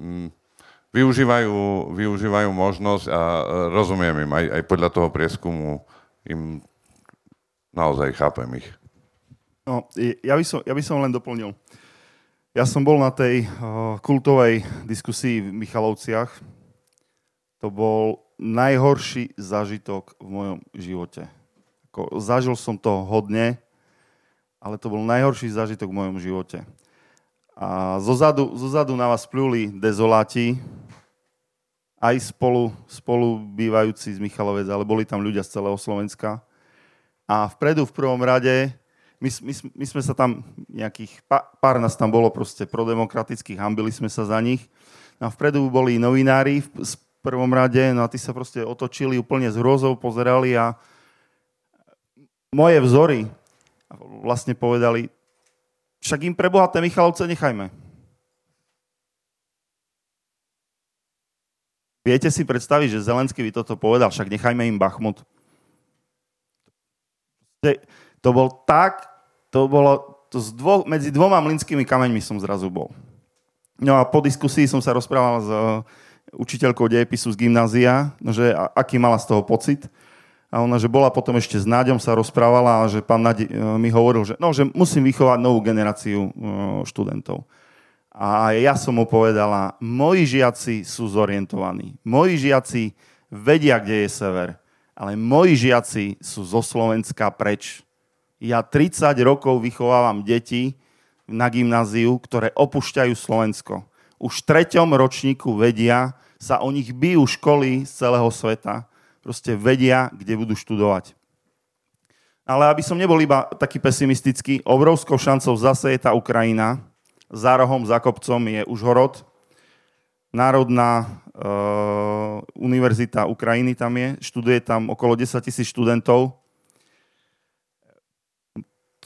Speaker 4: hm, využívajú, využívajú možnosť a rozumiem im, aj, aj podľa toho prieskumu im naozaj chápem ich.
Speaker 3: No, ja, by som, ja by som len doplnil. Ja som bol na tej uh, kultovej diskusii v Michalovciach. To bol najhorší zážitok v mojom živote. Ako, zažil som to hodne, ale to bol najhorší zážitok v mojom živote. A zozadu, zozadu na vás pluli dezoláti, aj spolu, spolu bývajúci z Michalovec, ale boli tam ľudia z celého Slovenska. A vpredu v prvom rade, my, my, my sme sa tam, nejakých, pár nás tam bolo proste prodemokratických, hambili sme sa za nich. A vpredu boli novinári v, v prvom rade, no a tí sa proste otočili úplne s hrozou, pozerali a moje vzory, vlastne povedali, však im prebohaté Michalovce nechajme. Viete si predstaviť, že Zelenský by toto povedal, však nechajme im Bachmut. To bol tak, to bolo, to z dvo, medzi dvoma mlinskými kameňmi som zrazu bol. No a po diskusii som sa rozprával s uh, učiteľkou dejepisu z gymnázia, že aký mala z toho pocit. A ona, že bola potom ešte s Náďom sa rozprávala a že pán Náď uh, mi hovoril, že, no, že musím vychovať novú generáciu uh, študentov. A ja som mu povedala, moji žiaci sú zorientovaní. Moji žiaci vedia, kde je sever. Ale moji žiaci sú zo Slovenska preč. Ja 30 rokov vychovávam deti na gymnáziu, ktoré opúšťajú Slovensko. Už v treťom ročníku vedia, sa o nich bijú školy z celého sveta. Proste vedia, kde budú študovať. Ale aby som nebol iba taký pesimistický, obrovskou šancou zase je tá Ukrajina, za rohom, za kopcom je Užhorod. Národná e, univerzita Ukrajiny tam je. Študuje tam okolo 10 tisíc študentov.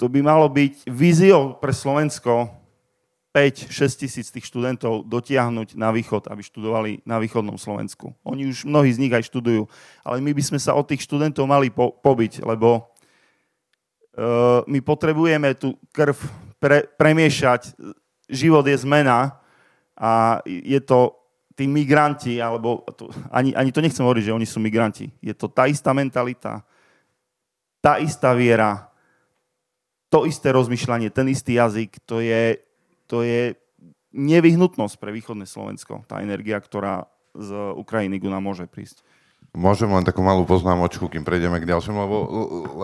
Speaker 3: To by malo byť víziou pre Slovensko 5-6 tisíc tých študentov dotiahnuť na východ, aby študovali na východnom Slovensku. Oni už mnohí z nich aj študujú, ale my by sme sa od tých študentov mali po, pobiť, lebo uh, my potrebujeme tú krv pre, premiešať život je zmena a je to tí migranti, alebo to, ani, ani to nechcem hovoriť, že oni sú migranti. Je to tá istá mentalita, tá istá viera, to isté rozmýšľanie, ten istý jazyk, to je, to je nevyhnutnosť pre východné Slovensko, tá energia, ktorá z Ukrajiny ku môže prísť.
Speaker 4: Môžem len takú malú poznámočku, kým prejdeme k ďalšiemu, lebo,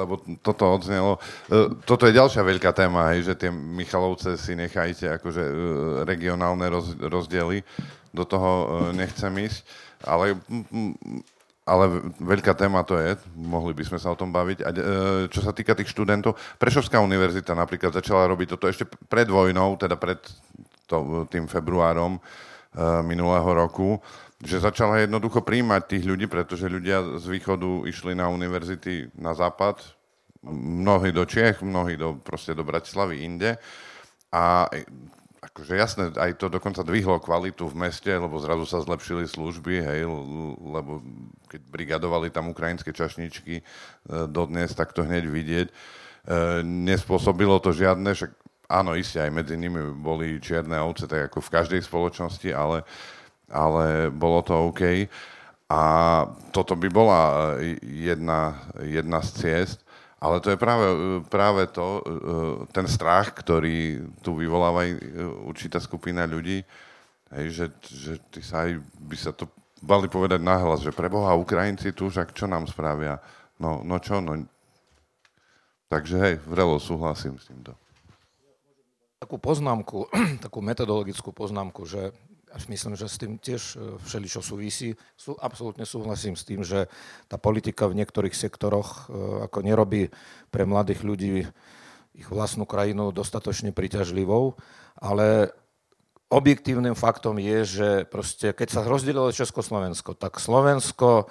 Speaker 4: lebo toto odznelo. E, toto je ďalšia veľká téma, hej, že tie Michalovce si nechajte akože e, regionálne roz, rozdiely. Do toho e, nechcem ísť. Ale, ale veľká téma to je, mohli by sme sa o tom baviť. A čo sa týka tých študentov, Prešovská univerzita napríklad začala robiť toto ešte pred vojnou, teda pred to, tým februárom minulého roku že začala jednoducho príjmať tých ľudí, pretože ľudia z východu išli na univerzity na západ, mnohí do Čiech, mnohí do, proste do Bratislavy, inde. A akože jasné, aj to dokonca dvihlo kvalitu v meste, lebo zrazu sa zlepšili služby, hej, lebo keď brigadovali tam ukrajinské čašničky e, dodnes, tak to hneď vidieť. E, nespôsobilo to žiadne, však áno, isté, aj medzi nimi boli čierne ovce, tak ako v každej spoločnosti, ale ale bolo to OK. A toto by bola e, jedna, jedna z ciest, ale to je práve, práve to, e, ten strach, ktorý tu vyvoláva e, určitá skupina ľudí, hej, že, že ty sa aj, by sa to bali povedať nahlas, že preboha Ukrajinci tu, však čo nám spravia? No, no čo, no... Takže hej, vrelo súhlasím s týmto.
Speaker 2: Takú poznámku, takú metodologickú poznámku, že myslím, že s tým tiež e, všeličo súvisí. Sú, absolútne súhlasím s tým, že tá politika v niektorých sektoroch e, ako nerobí pre mladých ľudí ich vlastnú krajinu dostatočne priťažlivou, ale objektívnym faktom je, že proste, keď sa rozdelilo Československo, tak Slovensko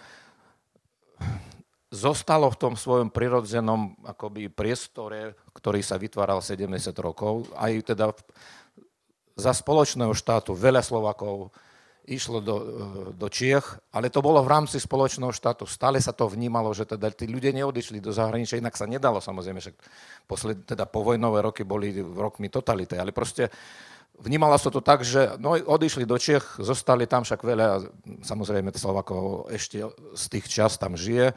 Speaker 2: zostalo v tom svojom prirodzenom akoby priestore, ktorý sa vytváral 70 rokov, aj teda za spoločného štátu veľa Slovakov išlo do, do Čiech, ale to bolo v rámci spoločného štátu. Stále sa to vnímalo, že teda tí ľudia neodišli do zahraničia, inak sa nedalo samozrejme, že posled, teda povojnové roky boli rokmi totality, ale proste vnímalo sa to tak, že no, odišli do Čech, zostali tam však veľa, samozrejme Slovakov ešte z tých čas tam žije,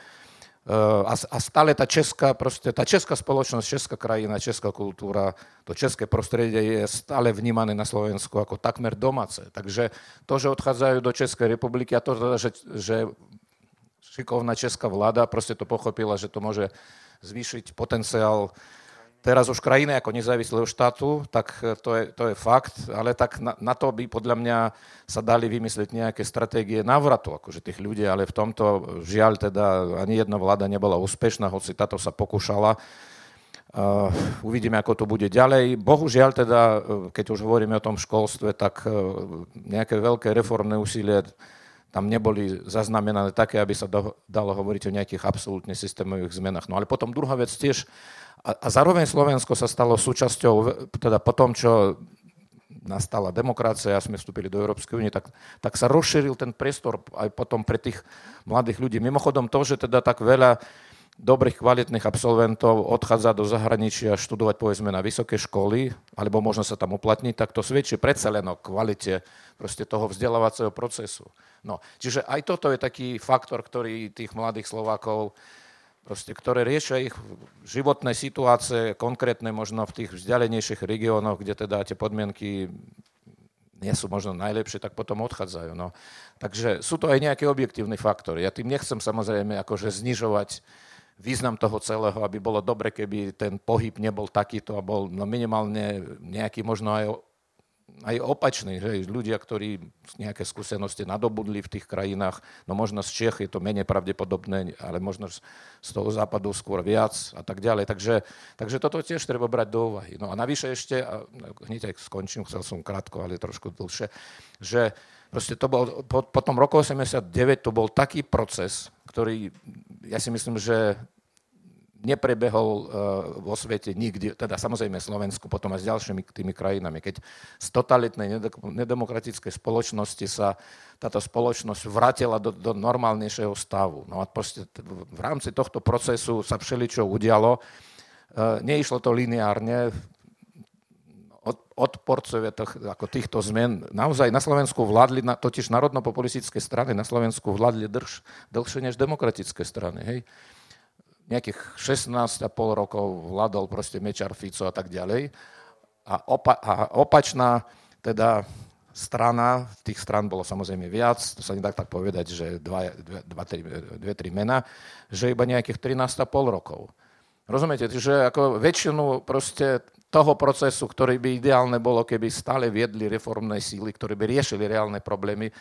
Speaker 2: a, a stále tá česká, proste, tá česká spoločnosť, česká krajina, česká kultúra, to české prostredie je stále vnímané na Slovensku ako takmer domáce. Takže to, že odchádzajú do Českej republiky a to, že, že šikovná česká vláda proste to pochopila, že to môže zvýšiť potenciál teraz už krajiny ako nezávislého štátu, tak to je, to je fakt, ale tak na, na to by podľa mňa sa dali vymyslieť nejaké stratégie návratu, akože tých ľudí, ale v tomto žiaľ teda ani jedna vláda nebola úspešná, hoci táto sa pokúšala. Uh, uvidíme, ako to bude ďalej. Bohužiaľ teda, keď už hovoríme o tom školstve, tak uh, nejaké veľké reformné úsilie tam neboli zaznamenané také, aby sa do, dalo hovoriť o nejakých absolútne systémových zmenách. No ale potom druhá vec tiež, a, a zároveň Slovensko sa stalo súčasťou, teda po tom, čo nastala demokracia a sme vstúpili do Európskej únie, tak, tak sa rozšíril ten priestor aj potom pre tých mladých ľudí. Mimochodom to, že teda tak veľa dobrých, kvalitných absolventov odchádza do zahraničia študovať povedzme na vysoké školy, alebo možno sa tam uplatniť, tak to svedčí predsa len o kvalite proste toho vzdelávacieho procesu. No, čiže aj toto je taký faktor, ktorý tých mladých Slovákov, proste, ktoré riešia ich životné situácie, konkrétne možno v tých vzdialenejších regiónoch, kde teda tie podmienky nie sú možno najlepšie, tak potom odchádzajú. No. Takže sú to aj nejaké objektívne faktory. Ja tým nechcem samozrejme akože znižovať význam toho celého, aby bolo dobre, keby ten pohyb nebol takýto a bol no minimálne nejaký možno aj, aj opačný, že ľudia, ktorí nejaké skúsenosti nadobudli v tých krajinách, no možno z Čech je to menej pravdepodobné, ale možno z toho západu skôr viac a tak ďalej. Takže, takže toto tiež treba brať do úvahy. No a navyše ešte, a hneď aj skončím, chcel som krátko, ale trošku dlhšie, že proste to bol, po, po tom roku 89 to bol taký proces, ktorý ja si myslím, že neprebehol uh, vo svete nikdy, teda samozrejme Slovensku, potom aj s ďalšími tými krajinami. Keď z totalitnej nedemokratickej spoločnosti sa táto spoločnosť vrátila do, do normálnejšieho stavu. No a proste v rámci tohto procesu sa všeličo udialo. Uh, neišlo to lineárne, odporcovia toh, ako týchto zmen naozaj na Slovensku vládli, na, totiž národno-populistické strany na Slovensku vládli drž, dlhšie než demokratické strany. Hej. Nejakých 16,5 rokov vládol proste Mečar, Fico a tak ďalej. A, opa, a opačná teda strana, tých stran bolo samozrejme viac, to sa nedá tak povedať, že dva, dva, dva, tri, dve, tri mena, že iba nejakých 13,5 rokov. Rozumiete, že ako väčšinu proste toho procesu, ktorý by ideálne bolo, keby stále viedli reformné síly, ktoré by riešili reálne problémy,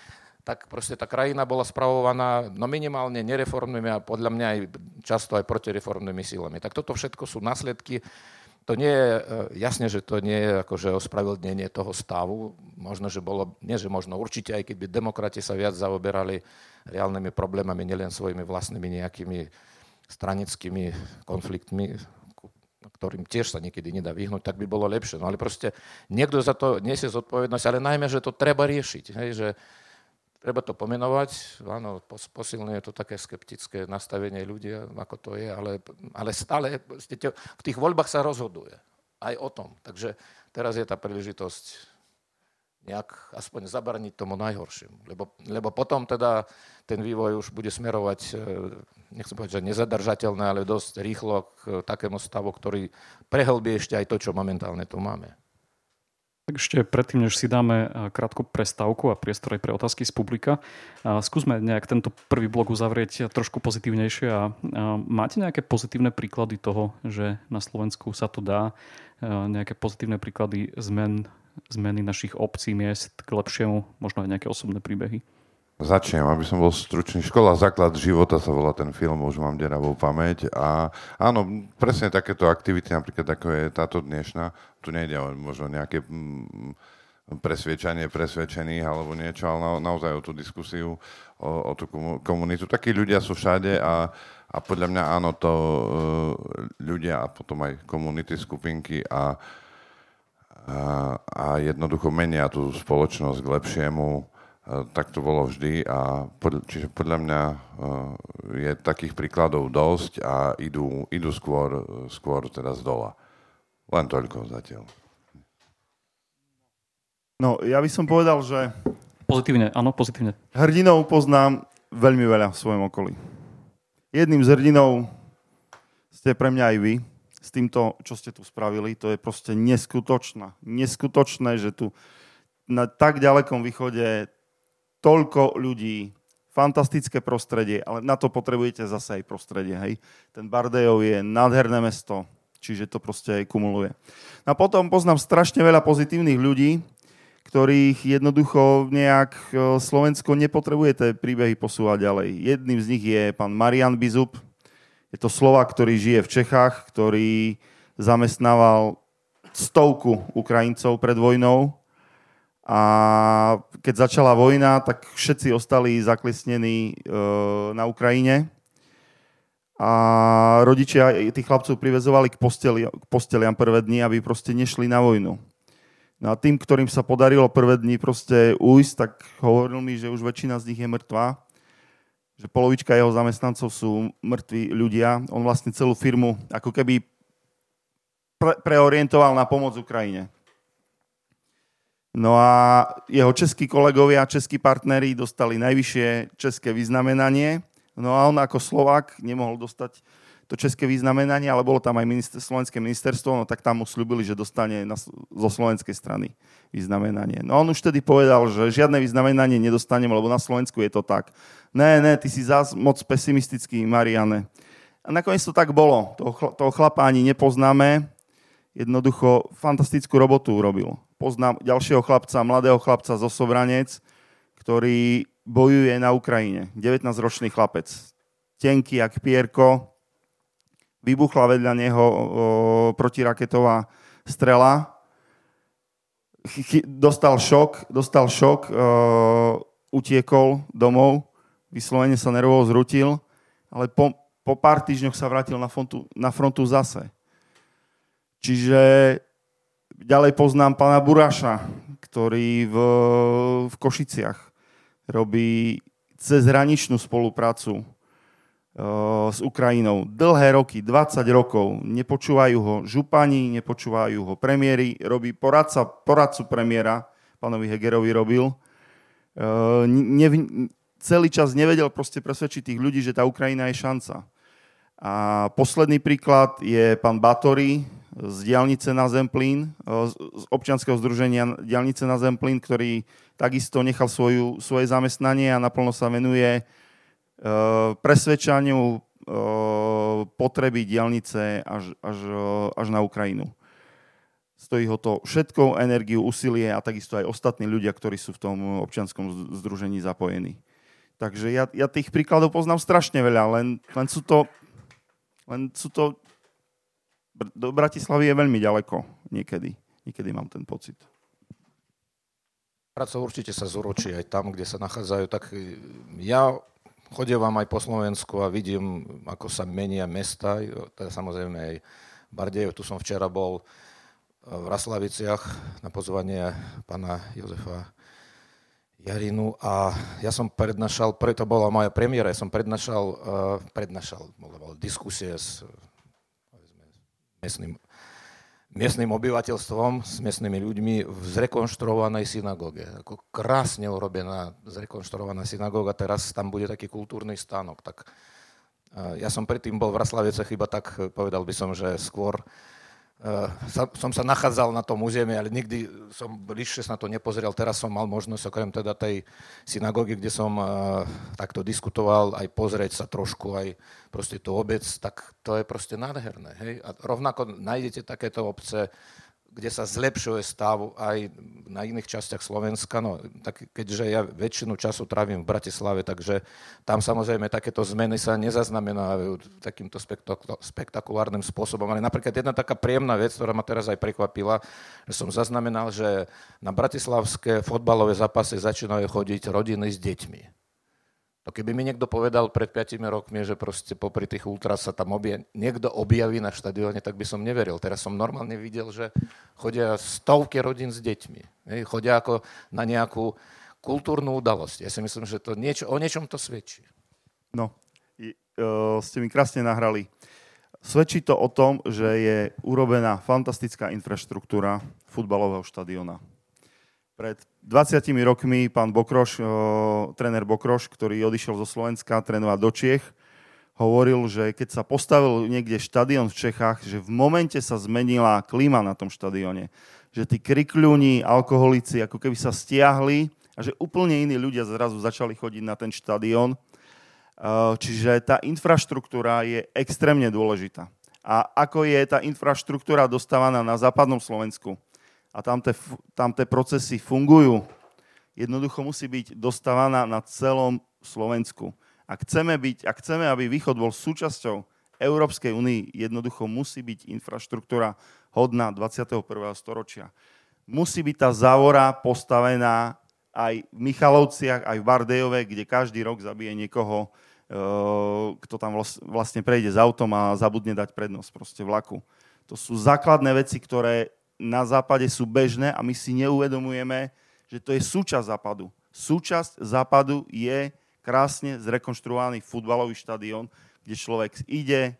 Speaker 2: tak proste tá krajina bola spravovaná no minimálne nereformnými a podľa mňa aj často aj protireformnými sílami. Tak toto všetko sú následky. To nie je, e, jasne, že to nie je akože ospravedlnenie toho stavu. Možno, že bolo, nie že možno, určite aj keď by demokrati sa viac zaoberali reálnymi problémami, nielen svojimi vlastnými nejakými stranickými konfliktmi, ktorým tiež sa niekedy nedá vyhnúť, tak by bolo lepšie. No ale proste niekto za to nesie zodpovednosť, ale najmä, že to treba riešiť. Hej, že treba to pomenovať. Áno, posilňuje to také skeptické nastavenie ľudí, ako to je, ale, ale stále v tých voľbách sa rozhoduje aj o tom. Takže teraz je tá príležitosť nejak aspoň zabraniť tomu najhoršiemu. Lebo, lebo potom teda ten vývoj už bude smerovať, e, nechcem povedať, že nezadržateľné, ale dosť rýchlo k takému stavu, ktorý prehlbí ešte aj to, čo momentálne tu máme.
Speaker 1: Tak ešte predtým, než si dáme e, krátku prestávku a priestor aj pre otázky z publika, skúsme nejak tento prvý blok uzavrieť trošku pozitívnejšie. A máte nejaké pozitívne príklady toho, že na Slovensku sa to dá? E, nejaké pozitívne príklady zmen zmeny našich obcí, miest k lepšiemu, možno aj nejaké osobné príbehy?
Speaker 4: Začnem, aby som bol stručný. Škola Základ života sa volá ten film, už mám deravú pamäť. A áno, presne takéto aktivity, napríklad ako je táto dnešná, tu nejde o možno nejaké mm, presviečanie presvedčených alebo niečo, ale na, naozaj o tú diskusiu, o, o tú komunitu. Takí ľudia sú všade a, a podľa mňa áno, to uh, ľudia a potom aj komunity, skupinky a a jednoducho menia tú spoločnosť k lepšiemu. Tak to bolo vždy a pod, čiže podľa mňa je takých príkladov dosť a idú, idú skôr, skôr teda z dola. Len toľko zatiaľ.
Speaker 3: No, ja by som povedal, že...
Speaker 1: Pozitívne, áno, pozitívne.
Speaker 3: Hrdinov poznám veľmi veľa v svojom okolí. Jedným z hrdinov ste pre mňa aj vy, s týmto, čo ste tu spravili. To je proste neskutočné. Neskutočné, že tu na tak ďalekom východe toľko ľudí, fantastické prostredie, ale na to potrebujete zase aj prostredie. Hej. Ten Bardejov je nádherné mesto, čiže to proste aj kumuluje. No a potom poznám strašne veľa pozitívnych ľudí, ktorých jednoducho nejak e, Slovensko nepotrebuje tie príbehy posúvať ďalej. Jedným z nich je pán Marian Bizup, je to Slovak, ktorý žije v Čechách, ktorý zamestnával stovku Ukrajincov pred vojnou. A keď začala vojna, tak všetci ostali zaklesnení e, na Ukrajine. A rodičia tých chlapcov privezovali k, posteli, k posteliam prvé dni, aby proste nešli na vojnu. No a tým, ktorým sa podarilo prvé dni proste ujsť, tak hovoril mi, že už väčšina z nich je mŕtva že polovička jeho zamestnancov sú mŕtvi ľudia. On vlastne celú firmu ako keby pre- preorientoval na pomoc Ukrajine. No a jeho českí kolegovia, českí partneri dostali najvyššie české vyznamenanie. No a on ako Slovák nemohol dostať to české vyznamenanie, ale bolo tam aj minister, slovenské ministerstvo, no tak tam mu slúbili, že dostane na, zo slovenskej strany vyznamenanie. No on už tedy povedal, že žiadne vyznamenanie nedostanem, lebo na Slovensku je to tak. Ne, ne, ty si zás moc pesimistický, Mariane. A nakoniec to tak bolo. Toho, toho chlapa ani nepoznáme. Jednoducho fantastickú robotu urobil poznám ďalšieho chlapca, mladého chlapca zo Sobranec, ktorý bojuje na Ukrajine. 19-ročný chlapec. Tenký jak pierko. Vybuchla vedľa neho o, protiraketová strela. Chy, dostal šok, dostal šok, o, utiekol domov, vyslovene sa nervovo zrutil, ale po, po pár týždňoch sa vrátil na frontu, na frontu zase. Čiže Ďalej poznám pána Buraša, ktorý v, v Košiciach robí cezhraničnú spoluprácu s Ukrajinou. Dlhé roky, 20 rokov, nepočúvajú ho župani, nepočúvajú ho premiéry, robí poradca, poradcu premiéra, pánovi Hegerovi robil. Uh, ne, celý čas nevedel proste presvedčiť tých ľudí, že tá Ukrajina je šanca. A posledný príklad je pán Batory, z diálnice na Zemplín, z občianského združenia diálnice na Zemplín, ktorý takisto nechal svoju, svoje zamestnanie a naplno sa venuje presvedčaniu potreby diálnice až, až, až na Ukrajinu. Stojí ho to všetkou energiu, úsilie a takisto aj ostatní ľudia, ktorí sú v tom občianskom združení zapojení. Takže ja, ja tých príkladov poznám strašne veľa, len, len, sú, to, len sú to do Bratislavy je veľmi ďaleko niekedy. Niekedy mám ten pocit.
Speaker 2: Práca určite sa zúročí aj tam, kde sa nachádzajú. Tak ja vám aj po Slovensku a vidím, ako sa menia mesta, teda samozrejme aj Bardejov. Tu som včera bol v Raslaviciach na pozvanie pána Jozefa Jarinu a ja som prednášal, preto bola moja premiéra, ja som prednášal, uh, prednášal diskusie s miestnym, miestnym obyvateľstvom, s miestnymi ľuďmi v zrekonštruovanej synagóge. Ako krásne urobená zrekonštruovaná synagóga, teraz tam bude taký kultúrny stánok. Tak ja som predtým bol v Raslavecech iba tak, povedal by som, že skôr Uh, som sa nachádzal na tom území, ale nikdy som bližšie sa na to nepozrel. Teraz som mal možnosť, okrem teda tej synagógy, kde som uh, takto diskutoval, aj pozrieť sa trošku, aj proste tú obec, tak to je proste nádherné. Hej? A rovnako nájdete takéto obce, kde sa zlepšuje stav aj na iných častiach Slovenska. No, tak keďže ja väčšinu času trávim v Bratislave, takže tam samozrejme takéto zmeny sa nezaznamenajú takýmto spektakulárnym spôsobom. Ale napríklad jedna taká príjemná vec, ktorá ma teraz aj prekvapila, že som zaznamenal, že na bratislavské fotbalové zápasy začínajú chodiť rodiny s deťmi. No keby mi niekto povedal pred 5 rokmi, že proste popri tých ultras sa tam obje, niekto objaví na štadióne, tak by som neveril. Teraz som normálne videl, že chodia stovky rodín s deťmi. Chodia ako na nejakú kultúrnu udalosť. Ja si myslím, že to niečo, o niečom to svedčí.
Speaker 3: No, uh, ste mi krásne nahrali. Svedčí to o tom, že je urobená fantastická infraštruktúra futbalového štadiona. Pred 20 rokmi pán Bokroš, tréner Bokroš, ktorý odišiel zo Slovenska trénovať do Čiech, hovoril, že keď sa postavil niekde štadión v Čechách, že v momente sa zmenila klíma na tom štadióne. Že tí krikľúni, alkoholici ako keby sa stiahli a že úplne iní ľudia zrazu začali chodiť na ten štadión. Čiže tá infraštruktúra je extrémne dôležitá. A ako je tá infraštruktúra dostávaná na západnom Slovensku? A tam tie, tam tie procesy fungujú, jednoducho musí byť dostávaná na celom Slovensku. Ak chceme, byť, ak chceme, aby Východ bol súčasťou Európskej únii, jednoducho musí byť infraštruktúra hodná 21. storočia. Musí byť tá závora postavená aj v Michalovciach, aj v Bardejove, kde každý rok zabije niekoho, e, kto tam vlastne prejde s autom a zabudne dať prednosť proste vlaku. To sú základné veci, ktoré na západe sú bežné a my si neuvedomujeme, že to je súčasť západu. Súčasť západu je krásne zrekonštruovaný futbalový štadión, kde človek ide,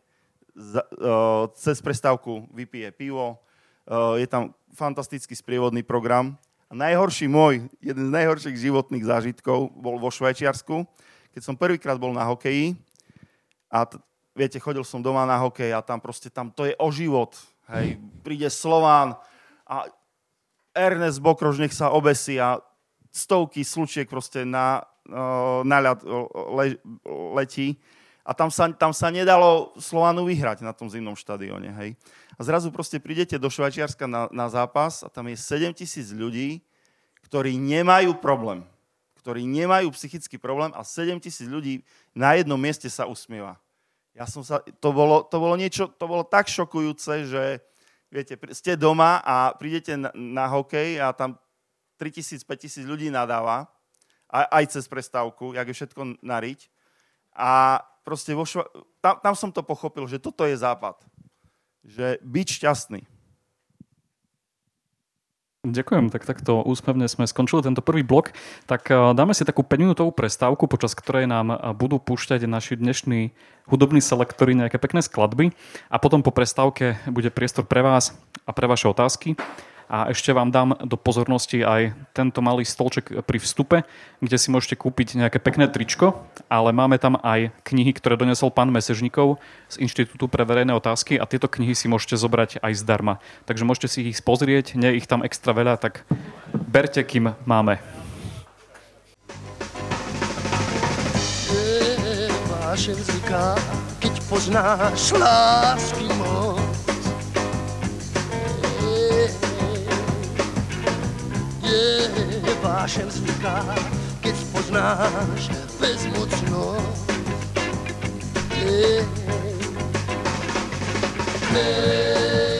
Speaker 3: uh, cez prestávku vypije pivo, uh, je tam fantastický sprievodný program. A najhorší môj, jeden z najhorších životných zážitkov bol vo Švajčiarsku, keď som prvýkrát bol na hokeji a t- viete, chodil som doma na hokej a tam proste, tam to je o život. Hej, príde Slován a Ernest Bokrož nech sa obesí a stovky slučiek proste na, na ľad le, letí a tam sa, tam sa nedalo Slovanu vyhrať na tom zimnom štadióne. Hej. A zrazu proste prídete do Švajčiarska na, na zápas a tam je 7 tisíc ľudí, ktorí nemajú problém. Ktorí nemajú psychický problém a 7 tisíc ľudí na jednom mieste sa usmieva. Ja som sa, to bolo, to bolo niečo, to bolo tak šokujúce, že viete, ste doma a prídete na, na hokej a tam 3000, 5000 ľudí nadáva aj, aj cez prestávku, jak je všetko nariť. A proste vo šva... tam, tam som to pochopil, že toto je západ. Že byť šťastný.
Speaker 1: Ďakujem, tak takto úsmevne sme skončili tento prvý blok. Tak eh, dáme si takú 5-minútovú prestávku, počas ktorej nám eh, budú púšťať naši dnešní hudobní selektory nejaké pekné skladby a potom po prestávke bude priestor pre vás a pre vaše otázky. A ešte vám dám do pozornosti aj tento malý stolček pri vstupe, kde si môžete kúpiť nejaké pekné tričko, ale máme tam aj knihy, ktoré donesol pán Mesežníkov z Inštitútu pre verejné otázky a tieto knihy si môžete zobrať aj zdarma. Takže môžete si ich pozrieť, nie ich tam extra veľa, tak berte, kým máme. Vášeň vzniká, keď poznáš lásky moc je vášem vzniká, keď poznáš bezmocnosť. Hey, hey,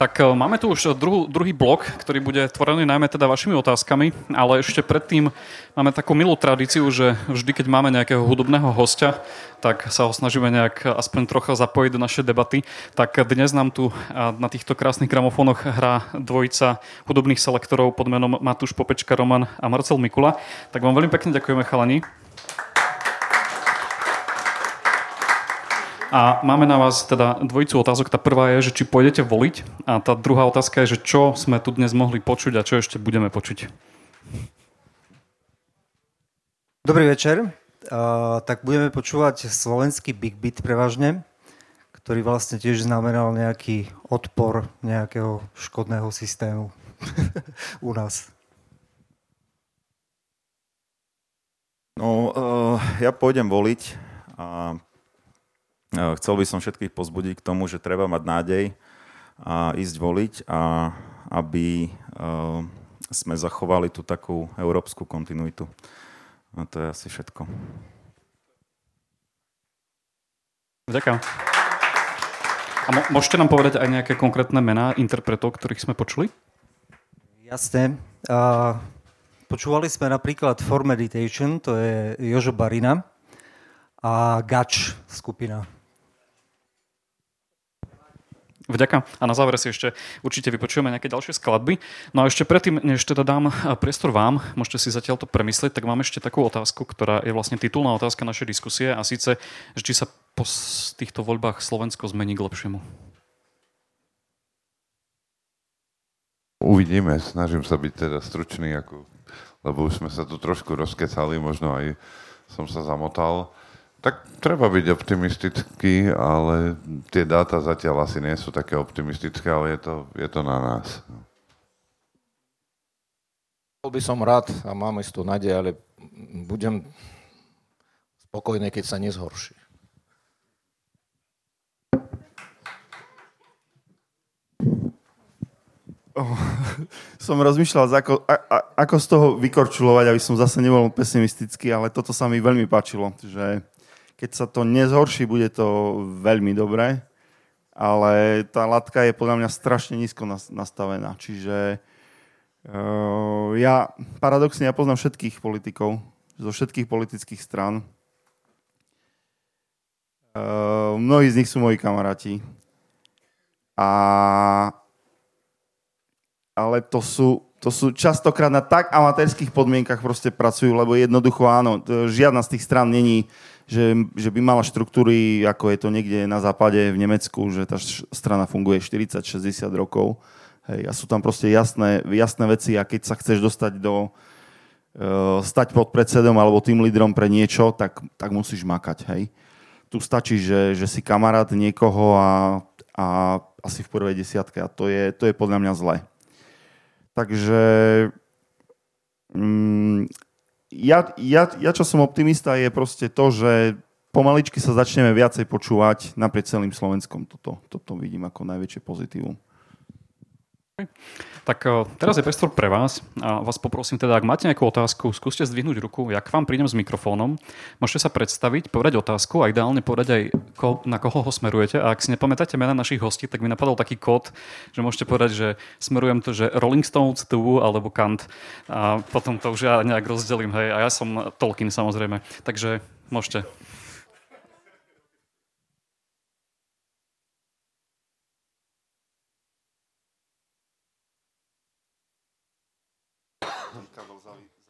Speaker 1: Tak e, máme tu už druhú, druhý blok, ktorý bude tvorený najmä teda vašimi otázkami, ale ešte predtým máme takú milú tradíciu, že vždy, keď máme nejakého hudobného hostia, tak sa ho snažíme nejak aspoň trocha zapojiť do našej debaty. Tak dnes nám tu na týchto krásnych gramofónoch hrá dvojica hudobných selektorov pod menom Matúš Popečka Roman a Marcel Mikula. Tak vám veľmi pekne ďakujeme chalani. A máme na vás teda dvojicu otázok. Tá prvá je, že či pôjdete voliť a tá druhá otázka je, že čo sme tu dnes mohli počuť a čo ešte budeme počuť.
Speaker 5: Dobrý večer. Uh, tak budeme počúvať slovenský Big Beat prevažne, ktorý vlastne tiež znamenal nejaký odpor nejakého škodného systému u nás.
Speaker 6: No, uh, ja pôjdem voliť a chcel by som všetkých pozbudiť k tomu, že treba mať nádej a ísť voliť a aby eh, sme zachovali tú takú európsku kontinuitu. A to je asi všetko.
Speaker 1: Ďakujem. A môžete nám povedať aj nejaké konkrétne mená interpretov, ktorých sme počuli?
Speaker 5: Jasne. Uh, počúvali sme napríklad For Meditation, to je Jožo Barina a Gač skupina.
Speaker 1: Vďaka. A na záver si ešte určite vypočujeme nejaké ďalšie skladby. No a ešte predtým, než teda dám priestor vám, môžete si zatiaľ to premyslieť, tak mám ešte takú otázku, ktorá je vlastne titulná otázka našej diskusie a síce, že či sa po týchto voľbách Slovensko zmení k lepšiemu.
Speaker 4: Uvidíme, snažím sa byť teda stručný, ako, lebo už sme sa tu trošku rozkecali, možno aj som sa zamotal. Tak treba byť optimistický, ale tie dáta zatiaľ asi nie sú také optimistické, ale je to, je to na nás.
Speaker 2: Bol by som rád a mám istú nádej, ale budem spokojný, keď sa nezhorší.
Speaker 3: Oh, som rozmýšľal, ako, a, a, ako z toho vykorčulovať, aby som zase nebol pesimistický, ale toto sa mi veľmi páčilo, že keď sa to nezhorší, bude to veľmi dobré, ale tá latka je podľa mňa strašne nízko nastavená. Čiže uh, ja paradoxne ja poznám všetkých politikov zo všetkých politických strán. Uh, mnohí z nich sú moji kamaráti. A ale to sú, to sú častokrát na tak amatérských podmienkach proste pracujú, lebo jednoducho áno, žiadna z tých stran není, že, že by mala štruktúry, ako je to niekde na západe v Nemecku, že tá strana funguje 40-60 rokov. Hej, a sú tam proste jasné, jasné veci a keď sa chceš dostať do, uh, stať pod predsedom alebo tým lídrom pre niečo, tak, tak musíš makať. Hej. Tu stačí, že, že si kamarát niekoho a, a asi v prvej desiatke a to je, to je podľa mňa zle. Takže mm, ja, ja, ja, čo som optimista, je proste to, že pomaličky sa začneme viacej počúvať naprieč celým Slovenskom. Toto, toto vidím ako najväčšie pozitívum.
Speaker 1: Tak eh, teraz je priestor pre vás a vás poprosím teda, ak máte nejakú otázku, skúste zdvihnúť ruku, ja k vám prídem s mikrofónom, môžete sa predstaviť, povedať otázku a ideálne povedať aj, na koho ho smerujete. A ak si nepamätáte mena našich hostí, tak mi napadol taký kód, že môžete povedať, že smerujem to, že Rolling Stones, Tu alebo Kant. A potom to už ja nejak rozdelím, hej, a ja som Tolkien samozrejme, takže môžete.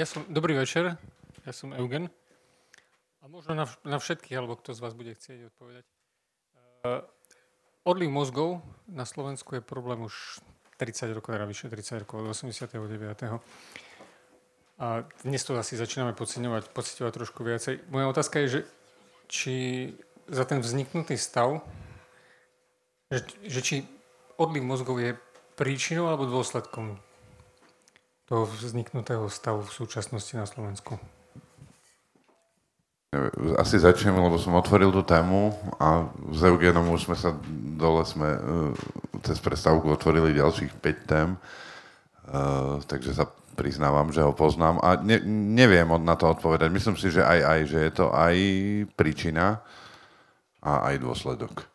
Speaker 7: Ja som, dobrý večer, ja som Eugen. A možno na, na všetkých, alebo kto z vás bude chcieť odpovedať. Uh, odliv mozgov na Slovensku je problém už 30 rokov, teda vyše 30 rokov, od 89. A dnes to asi začíname pociťovať, pociťovať trošku viacej. Moja otázka je, že či za ten vzniknutý stav, že, že či odliv mozgov je príčinou alebo dôsledkom toho vzniknutého stavu v súčasnosti na Slovensku?
Speaker 4: Asi začnem, lebo som otvoril tú tému a s Eugenom už sme sa dole sme uh, cez prestávku otvorili ďalších 5 tém, uh, takže sa priznávam, že ho poznám a ne, neviem na to odpovedať. Myslím si, že aj, aj, že je to aj príčina a aj dôsledok.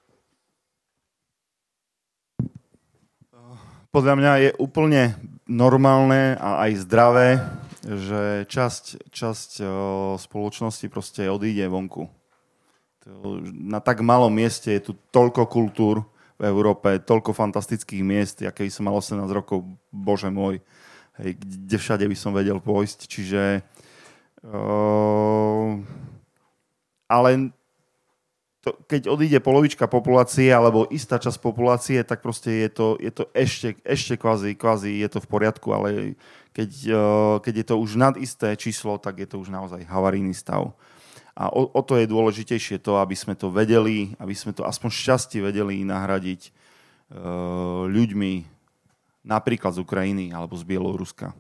Speaker 3: Podľa mňa je úplne normálne a aj zdravé, že časť, časť spoločnosti proste odíde vonku. Na tak malom mieste je tu toľko kultúr v Európe, toľko fantastických miest, aké som mal 18 rokov, bože môj, hej, kde všade by som vedel pôjsť. Čiže... Uh, ale to, keď odíde polovička populácie alebo istá časť populácie, tak proste je to, je to ešte, ešte kvázi, kvázi je to v poriadku, ale keď, uh, keď je to už nad isté číslo, tak je to už naozaj havarijný stav. A o, o to je dôležitejšie to, aby sme to vedeli, aby sme to aspoň šťastie vedeli nahradiť uh, ľuďmi napríklad z Ukrajiny alebo z Bieloruska.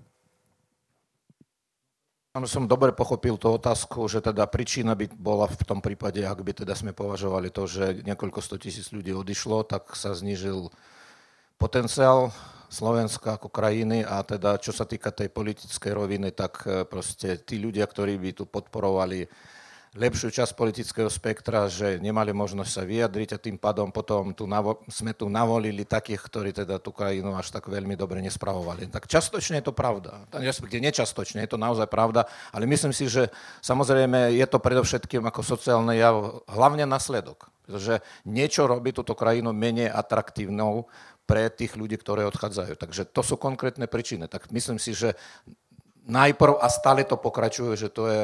Speaker 2: Áno, som dobre pochopil tú otázku, že teda príčina by bola v tom prípade, ak by teda sme považovali to, že niekoľko sto tisíc ľudí odišlo, tak sa znížil potenciál Slovenska ako krajiny a teda čo sa týka tej politickej roviny, tak eh, proste tí ľudia, ktorí by tu podporovali lepšiu časť politického spektra, že nemali možnosť sa vyjadriť a tým pádom potom tu navo- sme tu navolili takých, ktorí teda tú krajinu až tak veľmi dobre nespravovali. Tak častočne je to pravda. Respektíve nečastočne, je to naozaj pravda, ale myslím si, že samozrejme je to predovšetkým ako sociálne jav, hlavne nasledok. Pretože niečo robí túto krajinu menej atraktívnou pre tých ľudí, ktoré odchádzajú. Takže to sú konkrétne príčiny. Tak myslím si, že najprv a stále to pokračuje, že to je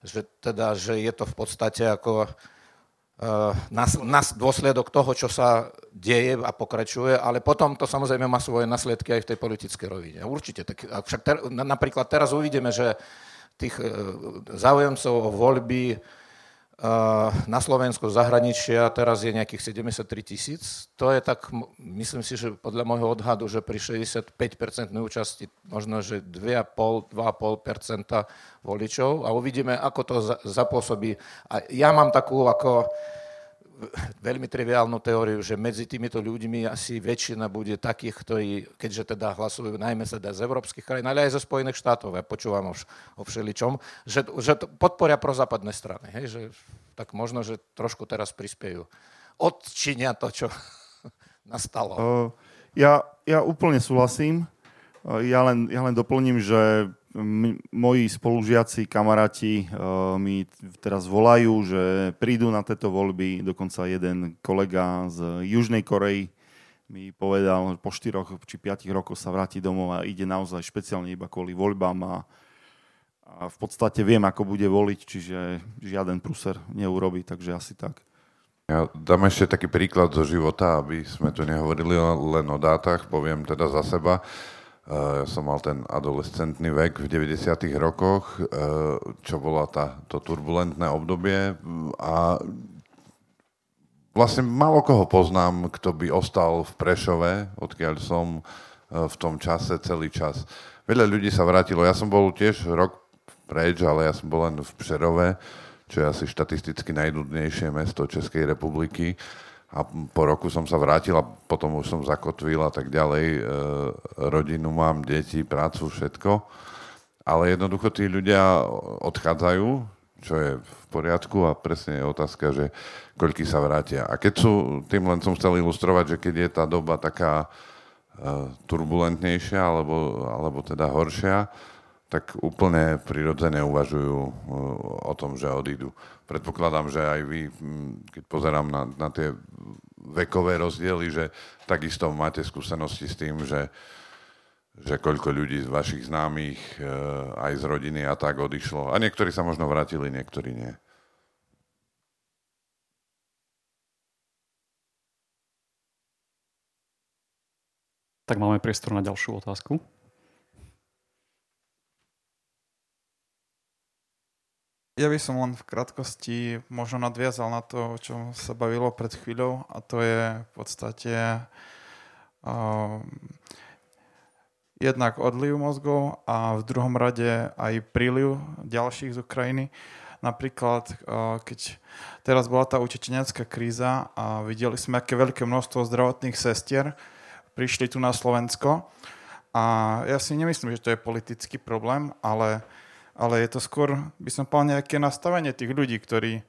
Speaker 2: že, teda, že je to v podstate ako uh, nas, nas, dôsledok toho, čo sa deje a pokračuje, ale potom to samozrejme má svoje nasledky aj v tej politickej rovine. Určite. Tak, však ter, napríklad teraz uvidíme, že tých uh, záujemcov o voľby na Slovensku zahraničia teraz je nejakých 73 tisíc. To je tak, myslím si, že podľa môjho odhadu, že pri 65% účasti možno, že 2,5-2,5% voličov a uvidíme, ako to zapôsobí. A ja mám takú ako veľmi triviálnu teóriu, že medzi týmito ľuďmi asi väčšina bude takých, ktorí, keďže teda hlasujú najmä teda z európskych krajín, ale aj zo Spojených štátov, ja počúvam už o všeličom, že, že podporia prozápadné strany. Hej, že, tak možno, že trošku teraz prispiejú. Odčinia to, čo nastalo. Uh,
Speaker 3: ja, ja úplne súhlasím. Ja, len, ja len doplním, že moji spolužiaci, kamaráti uh, mi teraz volajú, že prídu na tieto voľby, dokonca jeden kolega z Južnej Korei mi povedal, že po 4 či 5 rokoch sa vráti domov a ide naozaj špeciálne iba kvôli voľbám a, a v podstate viem, ako bude voliť, čiže žiaden pruser neurobi, takže asi tak.
Speaker 4: Ja dám ešte taký príklad zo života, aby sme tu nehovorili len o dátach, poviem teda za seba. Ja som mal ten adolescentný vek v 90. rokoch, čo bola tá, to turbulentné obdobie a vlastne malo koho poznám, kto by ostal v Prešove, odkiaľ som e, v tom čase celý čas. Veľa ľudí sa vrátilo. Ja som bol tiež rok preč, ale ja som bol len v Přerove, čo je asi štatisticky najnudnejšie mesto Českej republiky. A po roku som sa vrátil a potom už som zakotvil a tak ďalej. E, rodinu mám, deti, prácu, všetko. Ale jednoducho tí ľudia odchádzajú, čo je v poriadku a presne je otázka, že koľky sa vrátia. A keď sú, tým len som chcel ilustrovať, že keď je tá doba taká uh, turbulentnejšia alebo, alebo teda horšia, tak úplne prirodzene uvažujú uh, o tom, že odídu. Predpokladám, že aj vy, keď pozerám na, na tie vekové rozdiely, že takisto máte skúsenosti s tým, že uh, že koľko ľudí z vašich známych, eh, aj z rodiny a tak odišlo. A niektorí sa možno vrátili, niektorí nie.
Speaker 1: Tak máme priestor na ďalšiu otázku.
Speaker 8: Ja by som len v krátkosti možno nadviazal na to, o čom sa bavilo pred chvíľou a to je v podstate uh, jednak odliv mozgov a v druhom rade aj príliv ďalších z Ukrajiny. Napríklad, eh, keď teraz bola tá utečenecká kríza a videli sme, aké veľké množstvo zdravotných sestier prišli tu na Slovensko. A ja si nemyslím, že to je politický problém, ale, ale je to skôr, by som povedal, nejaké nastavenie tých ľudí, ktorí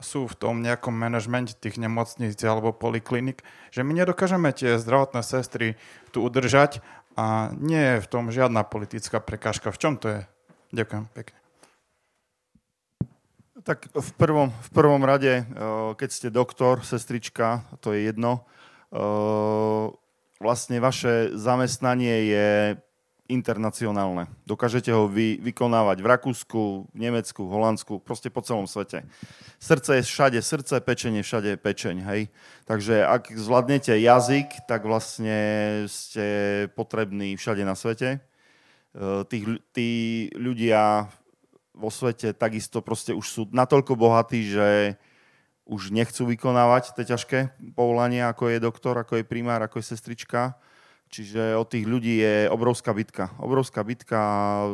Speaker 8: sú v tom nejakom manažmente tých nemocníc alebo poliklinik, že my nedokážeme tie zdravotné sestry tu udržať a nie je v tom žiadna politická prekážka. V čom to je? Ďakujem pekne.
Speaker 3: Tak v prvom, v prvom rade, eh, keď ste doktor, sestrička, to je jedno, eh, vlastne vaše zamestnanie je internacionálne. Dokážete ho vy, vykonávať v Rakúsku, v Nemecku, v Holandsku, proste po celom svete. Srdce je všade srdce, pečenie všade je pečeň, hej. Takže ak zvládnete jazyk, tak vlastne ste potrební všade na svete. E, tí, tí ľudia vo svete takisto proste už sú natoľko bohatí, že už nechcú vykonávať tie ťažké povolania, ako je doktor, ako je primár, ako je sestrička Čiže od tých ľudí je obrovská bitka. Obrovská bitka,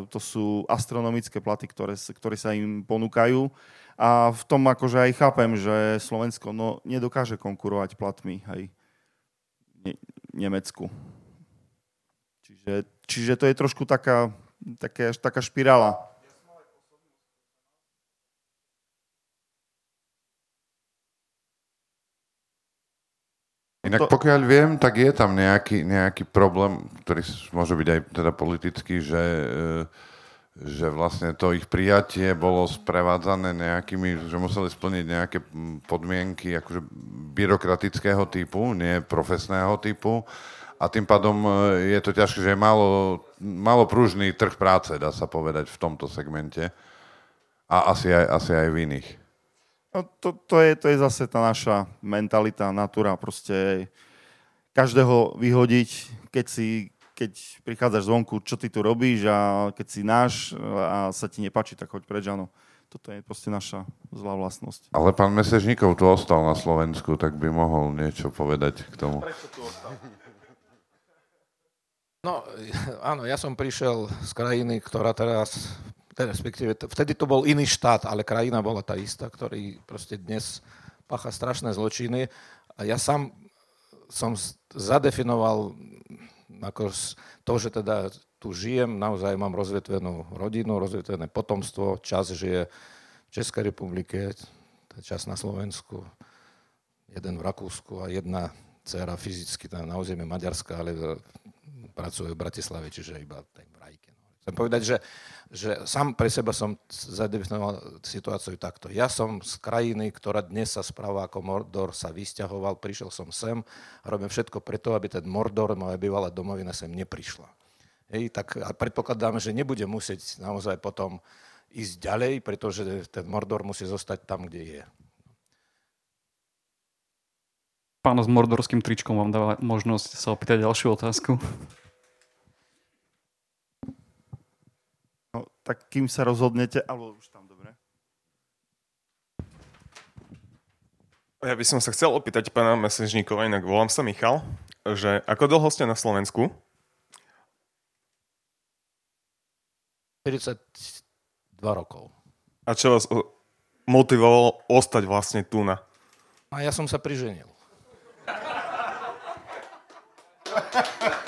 Speaker 3: to sú astronomické platy, ktoré, ktoré sa im ponúkajú. A v tom akože aj chápem, že Slovensko no, nedokáže konkurovať platmi aj ne- Nemecku. Čiže, čiže to je trošku taká, taká, taká špirála.
Speaker 4: Inak pokiaľ viem, tak je tam nejaký, nejaký problém, ktorý môže byť aj teda politický, že, e, že vlastne to ich prijatie bolo sprevádzané nejakými, že museli splniť nejaké podmienky akože byrokratického typu, nie profesného typu. A tým pádom e, je to ťažké, že je malo, malo pružný trh práce, dá sa povedať, v tomto segmente. A asi aj, asi aj v iných.
Speaker 3: No, to, to, je, to je zase tá naša mentalita, natúra, proste každého vyhodiť, keď si keď prichádzaš zvonku, čo ty tu robíš a keď si náš a sa ti nepáči, tak choď preč, áno. Toto je proste naša zlá vlastnosť.
Speaker 4: Ale pán Mesežníkov tu ostal na Slovensku, tak by mohol niečo povedať k tomu. Prečo tu ostal?
Speaker 2: No, áno, ja som prišiel z krajiny, ktorá teraz respektíve vtedy to bol iný štát, ale krajina bola tá istá, ktorý proste dnes pácha strašné zločiny. A ja sám som zadefinoval ako to, že teda tu žijem, naozaj mám rozvetvenú rodinu, rozvetvené potomstvo, čas žije v Českej republike, čas na Slovensku, jeden v Rakúsku a jedna dcera fyzicky tam na území Maďarska, ale pracuje v Bratislave, čiže iba v Rajke. No. Chcem povedať, že, že sám pre seba som zadefinoval situáciu takto. Ja som z krajiny, ktorá dnes sa správa ako Mordor, sa vysťahoval, prišiel som sem a robím všetko preto, aby ten Mordor, moja bývalá domovina, sem neprišla. Hej, tak a predpokladám, že nebude musieť naozaj potom ísť ďalej, pretože ten Mordor musí zostať tam, kde je.
Speaker 1: Pán s mordorským tričkom vám dáva možnosť sa opýtať ďalšiu otázku.
Speaker 3: No, tak kým sa rozhodnete, alebo už tam dobre.
Speaker 9: Ja by som sa chcel opýtať pána Mesežníkova, inak volám sa Michal, že ako dlho ste na Slovensku?
Speaker 2: 42 rokov.
Speaker 9: A čo vás motivovalo ostať vlastne tu na?
Speaker 2: A ja som sa priženil.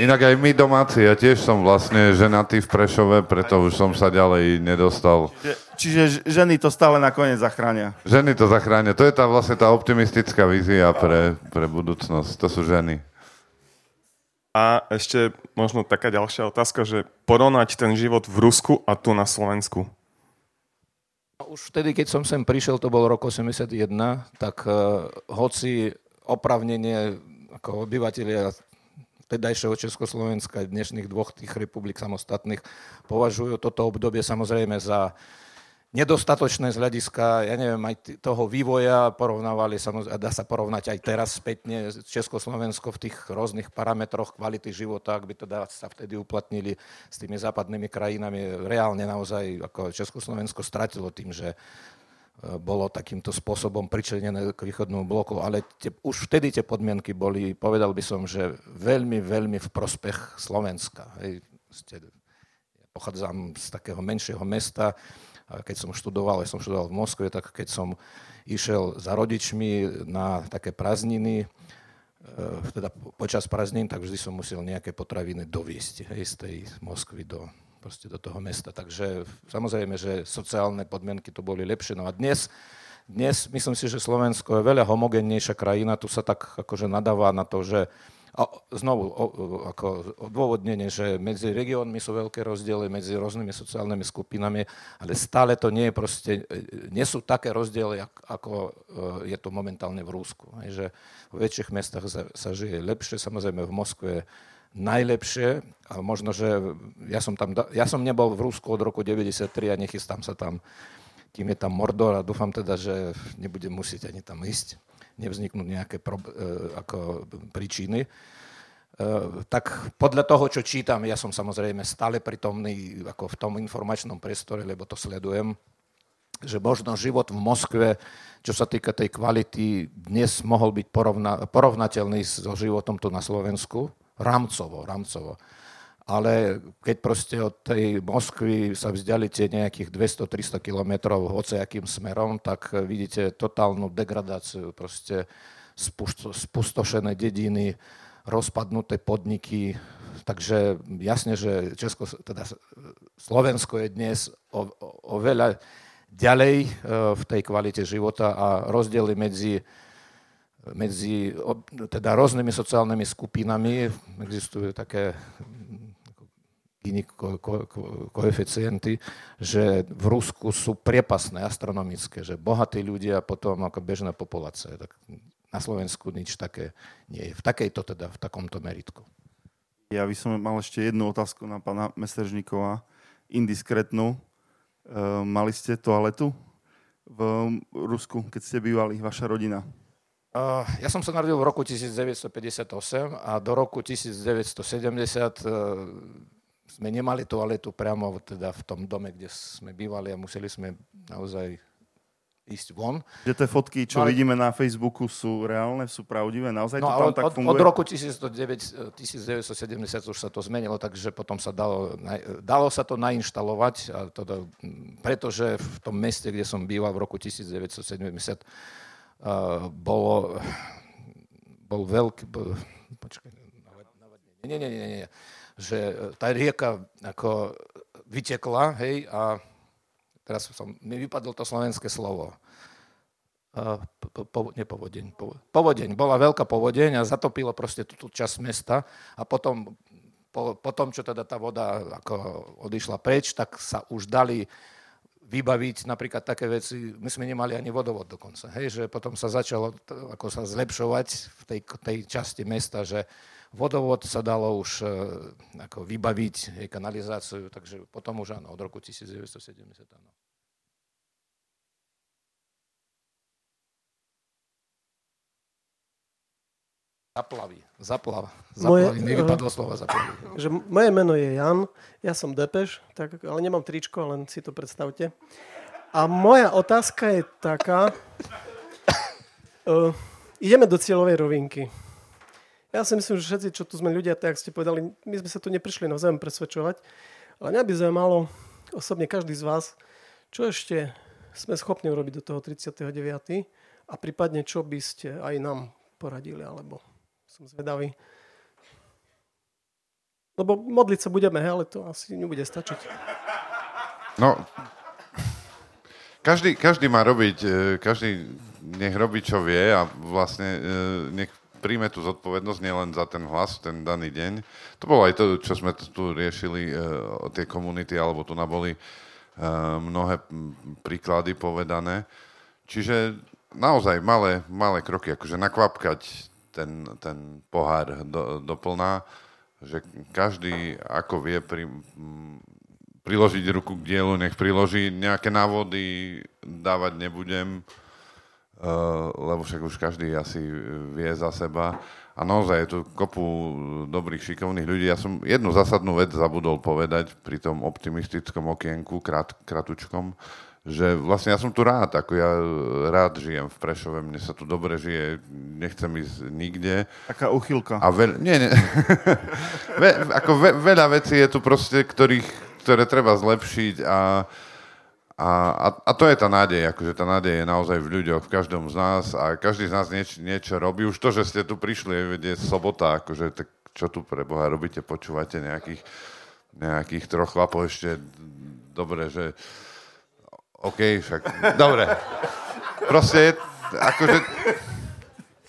Speaker 4: Inak aj my domáci, ja tiež som vlastne ženatý v Prešove, preto už som sa ďalej nedostal.
Speaker 3: Čiže, čiže ženy to stále nakoniec zachránia.
Speaker 4: Ženy to zachránia. To je tá vlastne tá optimistická vízia pre, pre budúcnosť. To sú ženy.
Speaker 9: A ešte možno taká ďalšia otázka, že porovnať ten život v Rusku a tu na Slovensku.
Speaker 2: Už vtedy, keď som sem prišiel, to bol rok 81, tak uh, hoci opravnenie ako obyvateľia tedajšieho Československa, dnešných dvoch tých republik samostatných, považujú toto obdobie samozrejme za nedostatočné z hľadiska, ja neviem, aj toho vývoja porovnávali, a dá sa porovnať aj teraz spätne Československo v tých rôznych parametroch kvality života, ak by teda sa vtedy uplatnili s tými západnými krajinami. Reálne naozaj ako Československo stratilo tým, že bolo takýmto spôsobom pričlenené k východnému bloku, ale tie, už vtedy tie podmienky boli, povedal by som, že veľmi, veľmi v prospech Slovenska. Hej, ste, ja pochádzam z takého menšieho mesta, a keď som študoval, ja som študoval v Moskve, tak keď som išiel za rodičmi na také prázdniny, e, teda počas prázdnin, tak vždy som musel nejaké potraviny doviesť hej, z tej Moskvy do, proste do toho mesta. Takže samozrejme, že sociálne podmienky tu boli lepšie. No a dnes, dnes myslím si, že Slovensko je veľa homogénnejšia krajina. Tu sa tak akože nadáva na to, že a znovu o, ako odôvodnenie, že medzi regiónmi sú veľké rozdiely, medzi rôznymi sociálnymi skupinami, ale stále to nie je proste, nie sú také rozdiely, ako je to momentálne v Rúsku. Že v väčších mestách sa žije lepšie, samozrejme v Moskve najlepšie. A možno, že ja som, tam, ja som nebol v Rusku od roku 93 a nechystám sa tam, kým je tam Mordor a dúfam teda, že nebudem musieť ani tam ísť, nevzniknú nejaké pro, e, ako príčiny. E, tak podľa toho, čo čítam, ja som samozrejme stále pritomný ako v tom informačnom priestore, lebo to sledujem, že možno život v Moskve, čo sa týka tej kvality, dnes mohol byť porovna, porovnateľný so životom tu na Slovensku rámcovo, rámcovo. Ale keď proste od tej Moskvy sa vzdialite nejakých 200-300 kilometrov hociakým smerom, tak vidíte totálnu degradáciu, proste spustošené dediny, rozpadnuté podniky. Takže jasne, že Česko, teda Slovensko je dnes o, o, oveľa ďalej e, v tej kvalite života a rozdiely medzi medzi teda rôznymi sociálnymi skupinami. Existujú také iní ko, ko, koeficienty, že v Rusku sú priepasné, astronomické, že bohatí ľudia potom ako bežná populácia. Tak na Slovensku nič také nie je. V takejto teda, v takomto meritku.
Speaker 3: Ja by som mal ešte jednu otázku na pána Meseržníkova, indiskretnú. E, mali ste toaletu v Rusku, keď ste bývali, vaša rodina?
Speaker 2: Uh, ja som sa narodil v roku 1958 a do roku 1970 uh, sme nemali toaletu priamo teda v tom dome, kde sme bývali a museli sme naozaj ísť von.
Speaker 3: Že tie fotky, čo no, ale... vidíme na Facebooku, sú reálne, sú pravdivé? Naozaj
Speaker 2: no,
Speaker 3: to tam
Speaker 2: od,
Speaker 3: tak
Speaker 2: funguje? Od roku 1909, 1970 už sa to zmenilo, takže potom sa dalo, dalo sa to nainštalovať, a to, pretože v tom meste, kde som býval v roku 1970, bolo, bol veľký, počkaj, nie, nie, nie, nie, že tá rieka ako vytekla, hej, a teraz som, mi vypadlo to slovenské slovo. Po, po, nepovodeň, po, povodeň. Bola veľká povodeň a zatopilo proste túto časť mesta a potom po, po čo teda tá voda ako odišla preč, tak sa už dali vybaviť napríklad také veci, my sme nemali ani vodovod dokonca, hej, že potom sa začalo ako sa zlepšovať v tej, tej časti mesta, že vodovod sa dalo už e, ako vybaviť, hej, kanalizáciu, takže potom už áno, od roku 1970 áno. Zaplavy. Zaplava. Zaplavy. Moje, Mi vypadlo slovo zaplavy.
Speaker 10: Že moje meno je Jan, ja som Depeš, tak, ale nemám tričko, len si to predstavte. A moja otázka je taká, uh, ideme do cieľovej rovinky. Ja si myslím, že všetci, čo tu sme ľudia, tak ste povedali, my sme sa tu neprišli navzájom presvedčovať, ale mňa by zaujímalo, osobne každý z vás, čo ešte sme schopní urobiť do toho 39. a prípadne čo by ste aj nám poradili, alebo som zvedavý. Lebo modliť sa budeme, ale to asi nebude stačiť.
Speaker 4: No, každý, každý má robiť, e, každý nech robí, čo vie a vlastne e, nech príjme tú zodpovednosť nielen za ten hlas ten daný deň. To bolo aj to, čo sme tu riešili, e, tie komunity, alebo tu naboli mnohé príklady povedané. Čiže naozaj malé, malé kroky, akože nakvapkať ten, ten pohár do, doplná, že každý ako vie pri, priložiť ruku k dielu, nech priloží nejaké návody, dávať nebudem, uh, lebo však už každý asi vie za seba. A naozaj je tu kopu dobrých, šikovných ľudí. Ja som jednu zásadnú vec zabudol povedať pri tom optimistickom okienku, krát, kratučkom, že vlastne ja som tu rád, ako ja rád žijem v Prešove, mne sa tu dobre žije, nechcem ísť nikde.
Speaker 3: Taká uchylka.
Speaker 4: A veľ, nie, nie. Ve, ako ve, veľa vecí je tu proste, ktorých, ktoré treba zlepšiť a, a, a, a to je tá nádej, akože tá nádej je naozaj v ľuďoch, v každom z nás a každý z nás nieč, niečo robí. Už to, že ste tu prišli, je sobota, akože tak čo tu pre Boha robíte, počúvate nejakých, nejakých troch chlapov ešte dobre, že OK, však, dobre. Proste, akože,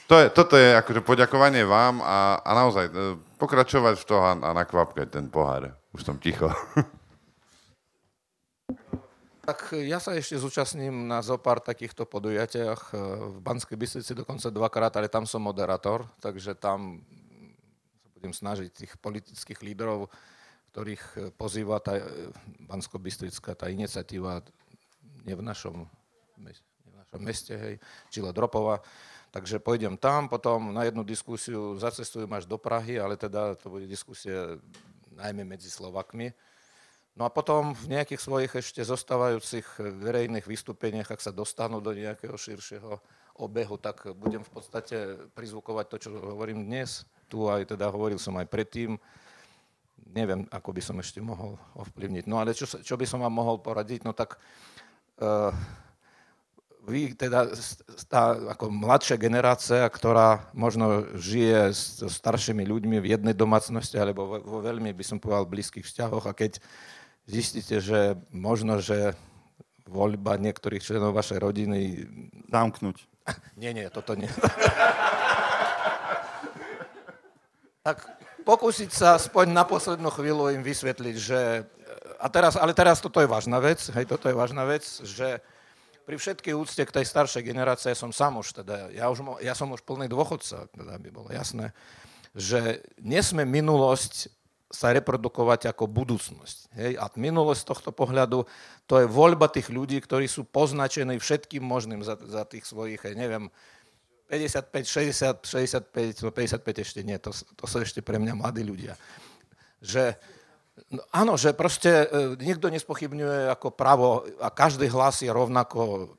Speaker 4: to je, toto je akože poďakovanie vám a, a naozaj e, pokračovať v toho a, a nakvapkať ten pohár. Už som ticho.
Speaker 2: Tak ja sa ešte zúčastním na zo pár takýchto podujatiach. E, v Banskej Bystrici dokonca dvakrát, ale tam som moderátor, takže tam sa budem snažiť tých politických lídrov, ktorých e, pozýva tá Bansko-Bystrická tá iniciatíva nie v našom, nie v našom meste, hej, Čile Dropova. Takže pôjdem tam, potom na jednu diskusiu zacestujem až do Prahy, ale teda to bude diskusia najmä medzi Slovakmi. No a potom v nejakých svojich ešte zostávajúcich verejných vystúpeniach, ak sa dostanú do nejakého širšieho obehu, tak budem v podstate prizvukovať to, čo hovorím dnes. Tu aj teda hovoril som aj predtým. Neviem, ako by som ešte mohol ovplyvniť. No ale čo, čo by som vám mohol poradiť? No tak vy teda, tá ako mladšia generácia, ktorá možno žije s staršími ľuďmi v jednej domácnosti alebo vo, vo veľmi, by som povedal, blízkych vzťahoch a keď zistíte, že možno, že voľba niektorých členov vašej rodiny...
Speaker 3: Zamknúť.
Speaker 2: Nie, nie, toto nie. tak pokúsiť sa aspoň na poslednú chvíľu im vysvetliť, že a teraz, ale teraz toto je vážna vec, hej, toto je vážna vec, že pri všetkej úcte k tej staršej generácii som sám už teda, ja, už, ja som už plný dôchodca, teda by bolo jasné, že nesme minulosť sa reprodukovať ako budúcnosť. Hej? A minulosť z tohto pohľadu, to je voľba tých ľudí, ktorí sú poznačení všetkým možným za, za tých svojich, hej, neviem, 55, 60, 65, 55 ešte nie, to, to sú ešte pre mňa mladí ľudia. Že No, áno, že proste e, nikto nespochybňuje ako právo a každý hlas je rovnako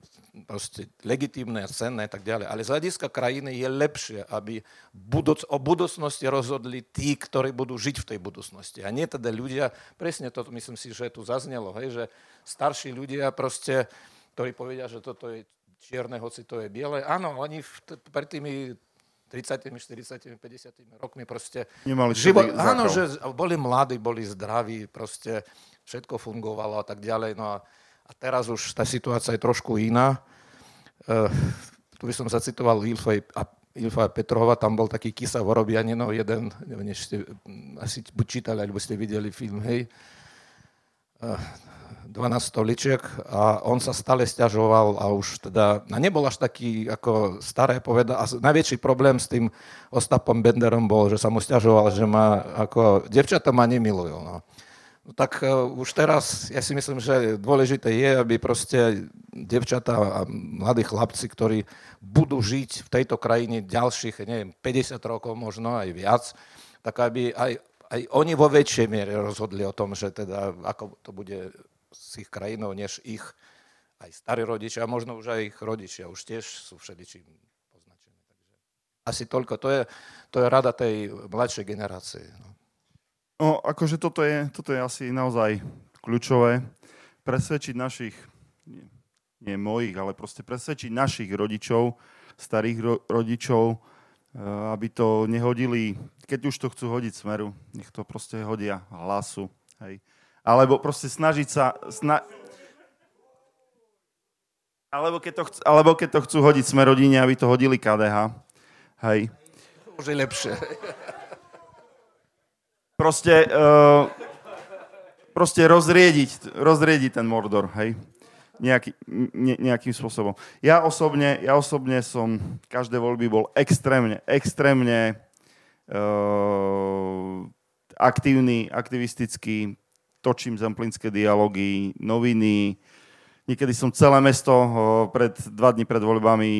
Speaker 2: proste legitímne a cenné a tak ďalej. Ale z hľadiska krajiny je lepšie, aby budúc, o budúcnosti rozhodli tí, ktorí budú žiť v tej budúcnosti. A nie teda ľudia, presne to myslím si, že tu zaznelo, hej, že starší ľudia proste, ktorí povedia, že toto je čierne, hoci to je biele. Áno, oni v, pred tými 30, 40, 50 rokmi proste...
Speaker 3: Nemali život,
Speaker 2: áno, že boli mladí, boli zdraví, proste všetko fungovalo a tak ďalej. No a, a teraz už tá situácia je trošku iná. Uh, tu by som zacitoval Wilfej a Ilfa Petrova, tam bol taký Kisa Vorobianinov, jeden, neviem, ste asi buď čítali, alebo ste videli film, hej, 12 stoličiek a on sa stále stiažoval a už teda, a nebol až taký ako staré poveda. A najväčší problém s tým Ostapom Benderom bol, že sa mu stiažoval, že ma ako, devčata ma nemilujú. No. No tak uh, už teraz ja si myslím, že dôležité je, aby proste devčatá a mladí chlapci, ktorí budú žiť v tejto krajine ďalších, neviem, 50 rokov možno aj viac, tak aby aj, aj oni vo väčšej miere rozhodli o tom, že teda ako to bude s ich krajinou, než ich aj starí rodičia, a možno už aj ich rodičia, už tiež sú všeličím poznačení. Takže asi toľko. To je, to je rada tej mladšej generácie. No.
Speaker 3: No, akože toto je, toto je asi naozaj kľúčové. Presvedčiť našich, nie, nie mojich, ale proste presvedčiť našich rodičov, starých ro- rodičov, aby to nehodili, keď už to chcú hodiť smeru, nech to proste hodia hlasu. Hej. Alebo proste snažiť sa... Sna- alebo keď, to chc- alebo keď to chcú hodiť sme rodine, aby to hodili KDH. Hej.
Speaker 2: Už je lepšie
Speaker 3: proste, uh, proste rozriediť, rozriediť ten Mordor, hej. Nejaký, ne, nejakým spôsobom. Ja osobne, ja osobne som každé voľby bol extrémne, extrémne uh, aktívny, aktivistický, točím zemplínske dialógy, noviny, Niekedy som celé mesto uh, pred, dva dní pred voľbami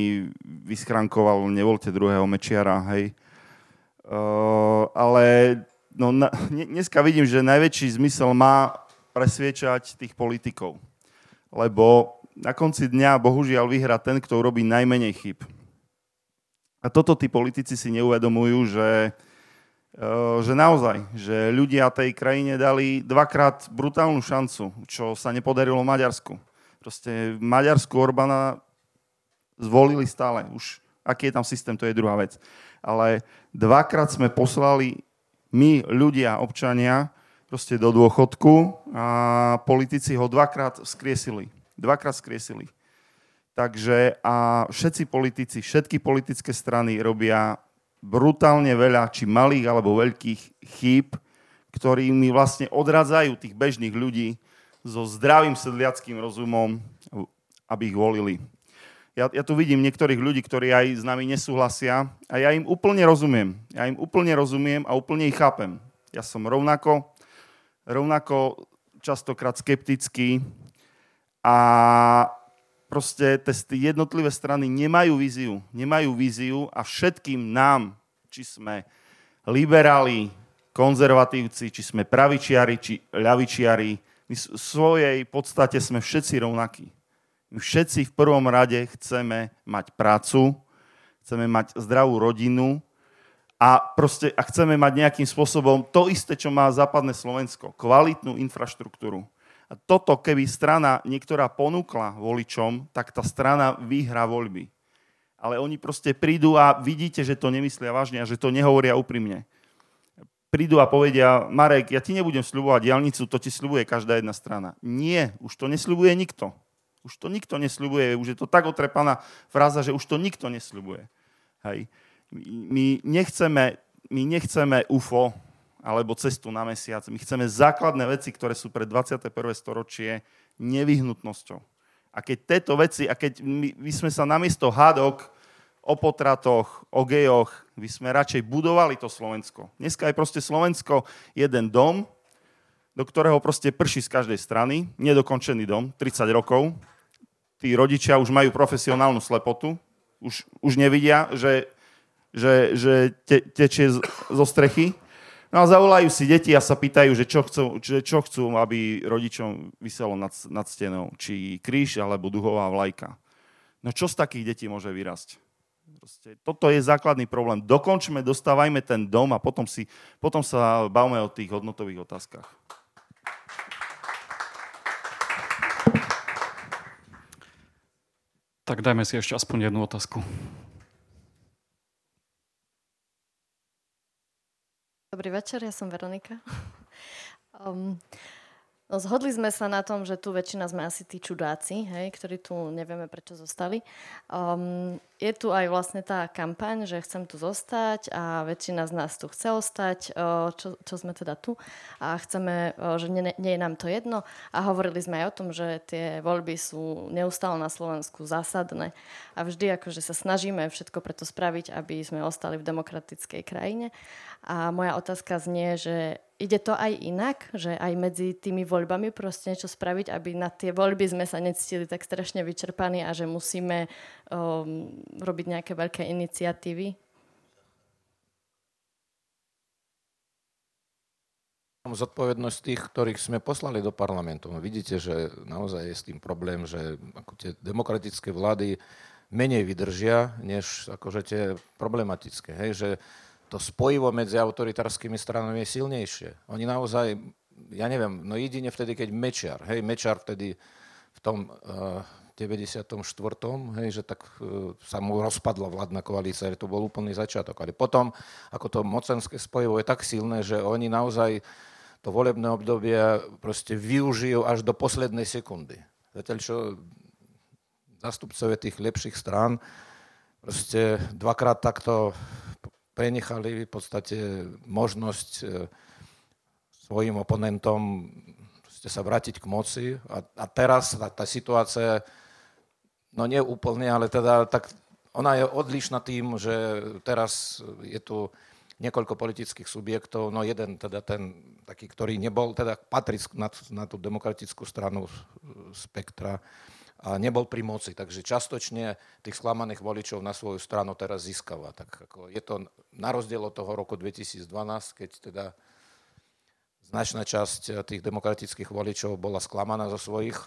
Speaker 3: vyschrankoval, nevolte druhého mečiara, hej. Uh, ale no, na, dneska vidím, že najväčší zmysel má presviečať tých politikov. Lebo na konci dňa bohužiaľ vyhrá ten, kto robí najmenej chyb. A toto tí politici si neuvedomujú, že, e, že naozaj, že ľudia tej krajine dali dvakrát brutálnu šancu, čo sa nepodarilo Maďarsku. Proste Maďarsku Orbána zvolili stále. Už aký je tam systém, to je druhá vec. Ale dvakrát sme poslali my, ľudia, občania, proste do dôchodku a politici ho dvakrát skriesili. Dvakrát skriesili. Takže a všetci politici, všetky politické strany robia brutálne veľa, či malých alebo veľkých chýb, ktorými vlastne odradzajú tých bežných ľudí so zdravým sedliackým rozumom, aby ich volili. Ja, ja tu vidím niektorých ľudí, ktorí aj s nami nesúhlasia a ja im úplne rozumiem. Ja im úplne rozumiem a úplne ich chápem. Ja som rovnako, rovnako častokrát skeptický a proste tie jednotlivé strany nemajú víziu. Nemajú víziu a všetkým nám, či sme liberáli, konzervatívci, či sme pravičiari, či ľavičiari, my v svojej podstate sme všetci rovnakí. My všetci v prvom rade chceme mať prácu, chceme mať zdravú rodinu a, proste, a chceme mať nejakým spôsobom to isté, čo má západné Slovensko. Kvalitnú infraštruktúru. A toto, keby strana niektorá ponúkla voličom, tak tá strana vyhrá voľby. Ale oni proste prídu a vidíte, že to nemyslia vážne a že to nehovoria úprimne. Prídu a povedia, Marek, ja ti nebudem sľubovať diálnicu, to ti sľubuje každá jedna strana. Nie, už to nesľubuje nikto. Už to nikto nesľubuje, už je to tak otrepaná fráza, že už to nikto nesľubuje. Hej. My nechceme, my nechceme UFO alebo cestu na mesiac. My chceme základné veci, ktoré sú pre 21. storočie nevyhnutnosťou. A keď tieto veci, a keď my, my sme sa namiesto hádok o potratoch, o gejoch, by sme radšej budovali to Slovensko. Dneska je proste Slovensko jeden dom, do ktorého proste prší z každej strany, nedokončený dom, 30 rokov, tí rodičia už majú profesionálnu slepotu, už, už nevidia, že, že, že te, tečie zo strechy. No a zavolajú si deti a sa pýtajú, že čo chcú, že čo chcú aby rodičom vyselo nad, nad stenou. Či kríž alebo duhová vlajka. No čo z takých detí môže vyrásť? Proste, toto je základný problém. Dokončme, dostávajme ten dom a potom, si, potom sa bavme o tých hodnotových otázkach.
Speaker 1: Tak dajme si ešte aspoň jednu otázku.
Speaker 11: Dobrý večer, ja som Veronika. Um, No, zhodli sme sa na tom, že tu väčšina sme asi tí čudáci, hej, ktorí tu nevieme prečo zostali. Um, je tu aj vlastne tá kampaň, že chcem tu zostať a väčšina z nás tu chce ostať, čo, čo sme teda tu a chceme, že nie, nie je nám to jedno a hovorili sme aj o tom, že tie voľby sú neustále na Slovensku zásadné a vždy akože sa snažíme všetko preto spraviť, aby sme ostali v demokratickej krajine. A moja otázka znie, že ide to aj inak, že aj medzi tými voľbami proste niečo spraviť, aby na tie voľby sme sa necítili tak strašne vyčerpaní a že musíme um, robiť nejaké veľké iniciatívy?
Speaker 2: zodpovednosť tých, ktorých sme poslali do parlamentu. Vidíte, že naozaj je s tým problém, že ako tie demokratické vlády menej vydržia, než akože tie problematické. Hej, že to spojivo medzi autoritárskymi stranami je silnejšie. Oni naozaj, ja neviem, no jedine vtedy, keď Mečiar, hej, Mečiar vtedy v tom uh, 94. Hej, že tak uh, sa mu rozpadla vládna koalícia, to bol úplný začiatok. Ale potom, ako to mocenské spojivo je tak silné, že oni naozaj to volebné obdobie proste využijú až do poslednej sekundy. Zatiaľ, čo zastupcovia tých lepších strán proste dvakrát takto prenechali v podstate možnosť e, svojim oponentom sa vrátiť k moci. A, a teraz tá, tá situácia, no nie úplne, ale teda tak ona je odlišná tým, že teraz je tu niekoľko politických subjektov, no jeden teda ten taký, ktorý nebol, teda patrí na, na tú demokratickú stranu spektra, nebol pri moci. Takže častočne tých sklamaných voličov na svoju stranu teraz získava. Tak ako je to na rozdiel od toho roku 2012, keď teda značná časť tých demokratických voličov bola sklamaná zo svojich,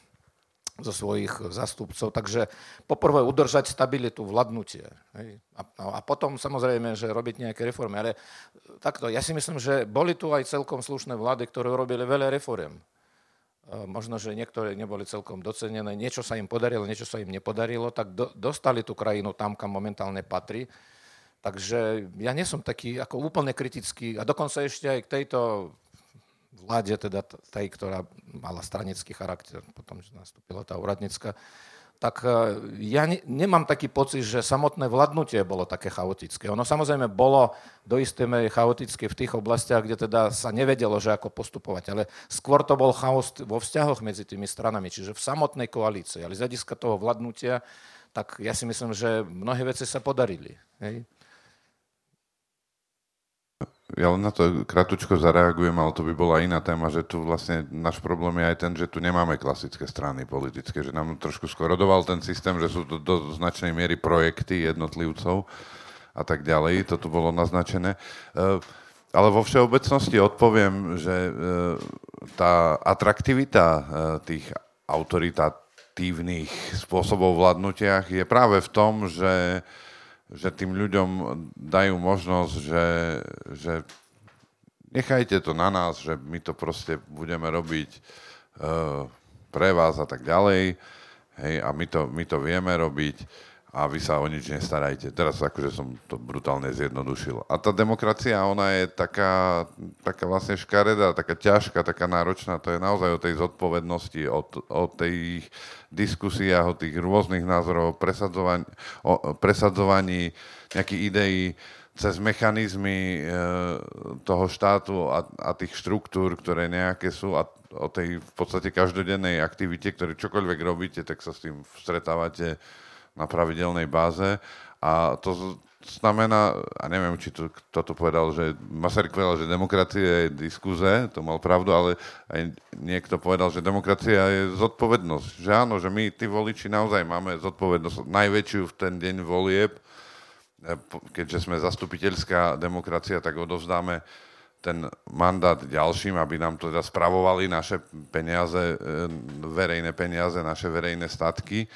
Speaker 2: zo svojich zastupcov. Takže poprvé udržať stabilitu, vládnutie. Hej. A, a potom samozrejme, že robiť nejaké reformy. Ale takto, ja si myslím, že boli tu aj celkom slušné vlády, ktoré robili veľa reform. Možno, že niektoré neboli celkom docenené, niečo sa im podarilo, niečo sa im nepodarilo, tak do, dostali tú krajinu tam, kam momentálne patrí. Takže ja nie som taký ako úplne kritický a dokonca ešte aj k tejto vláde, teda tej, ktorá mala stranický charakter, potom, že nastúpila tá úradnícka, tak e, ja ne, nemám taký pocit, že samotné vládnutie bolo také chaotické. Ono samozrejme bolo do istej miery chaotické v tých oblastiach, kde teda sa nevedelo, že ako postupovať, ale skôr to bol chaos vo vzťahoch medzi tými stranami, čiže v samotnej koalícii. Ale z hľadiska toho vládnutia, tak ja si myslím, že mnohé veci sa podarili. Hej?
Speaker 4: Ja len na to kratučko zareagujem, ale to by bola iná téma, že tu vlastne náš problém je aj ten, že tu nemáme klasické strany politické, že nám trošku skorodoval ten systém, že sú to do značnej miery projekty jednotlivcov a tak ďalej. To tu bolo naznačené. Eh, ale vo všeobecnosti odpoviem, že eh, tá atraktivita eh, tých autoritatívnych spôsobov vládnutia je práve v tom, že že tým ľuďom dajú možnosť, že, že nechajte to na nás, že my to proste budeme robiť uh, pre vás a tak ďalej. Hej, a my to, my to vieme robiť a vy sa o nič nestarajte. Teraz akože som to brutálne zjednodušil. A tá demokracia, ona je taká, taká vlastne škaredá, taká ťažká, taká náročná. To je naozaj o tej zodpovednosti, o, o tej diskusiách, o tých rôznych názorov, o presadzovaní, o presadzovaní nejakých ideí cez mechanizmy e, toho štátu a, a tých štruktúr, ktoré nejaké sú a o tej v podstate každodennej aktivite, ktoré čokoľvek robíte, tak sa s tým stretávate na pravidelnej báze. A to znamená, a neviem, či to, kto to povedal, že Masaryk povedal, že demokracia je diskuze, to mal pravdu, ale aj niekto povedal, že demokracia je zodpovednosť. Že áno, že my, tí voliči, naozaj máme zodpovednosť najväčšiu v ten deň volieb, e, keďže sme zastupiteľská demokracia, tak odovzdáme ten mandát ďalším, aby nám teda spravovali naše peniaze, e, verejné peniaze, naše verejné statky